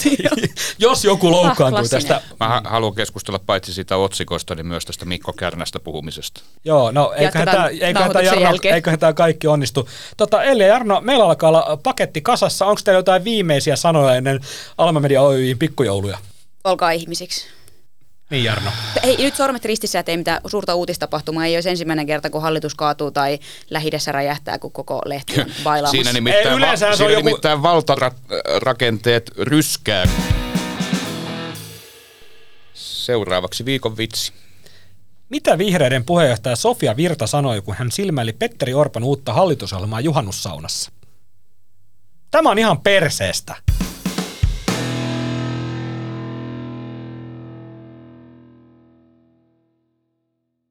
jos joku loukkaantui tästä. Mä ha- haluan keskustella paitsi siitä otsikosta, niin myös tästä Mikko Kärnästä puhumisesta. Joo, no eiköhän Jatketaan tämä, eiköhän tämä, nauhoituksen Jarno, jälkeen. eiköhän tämä kaikki onnistu. Tota, Elli ja Jarno, meillä alkaa olla paketti kasassa. Onko teillä jotain viimeisiä sanoja ennen Alma Media Oyjin pikkujouluja? Olkaa ihmisiksi. Niin Jarno. Ei nyt sormet ristissä, että ei mitään suurta uutistapahtumaa. Ei olisi ensimmäinen kerta, kun hallitus kaatuu tai lähidessä räjähtää, kun koko lehti on bailaamassa. Siinä nimittäin, Ei, yleensä va- siinä joku- nimittäin valtarakenteet ryskää. Seuraavaksi viikon vitsi. Mitä vihreiden puheenjohtaja Sofia Virta sanoi, kun hän silmäili Petteri Orpan uutta hallitusohjelmaa juhannussaunassa? Tämä on ihan perseestä.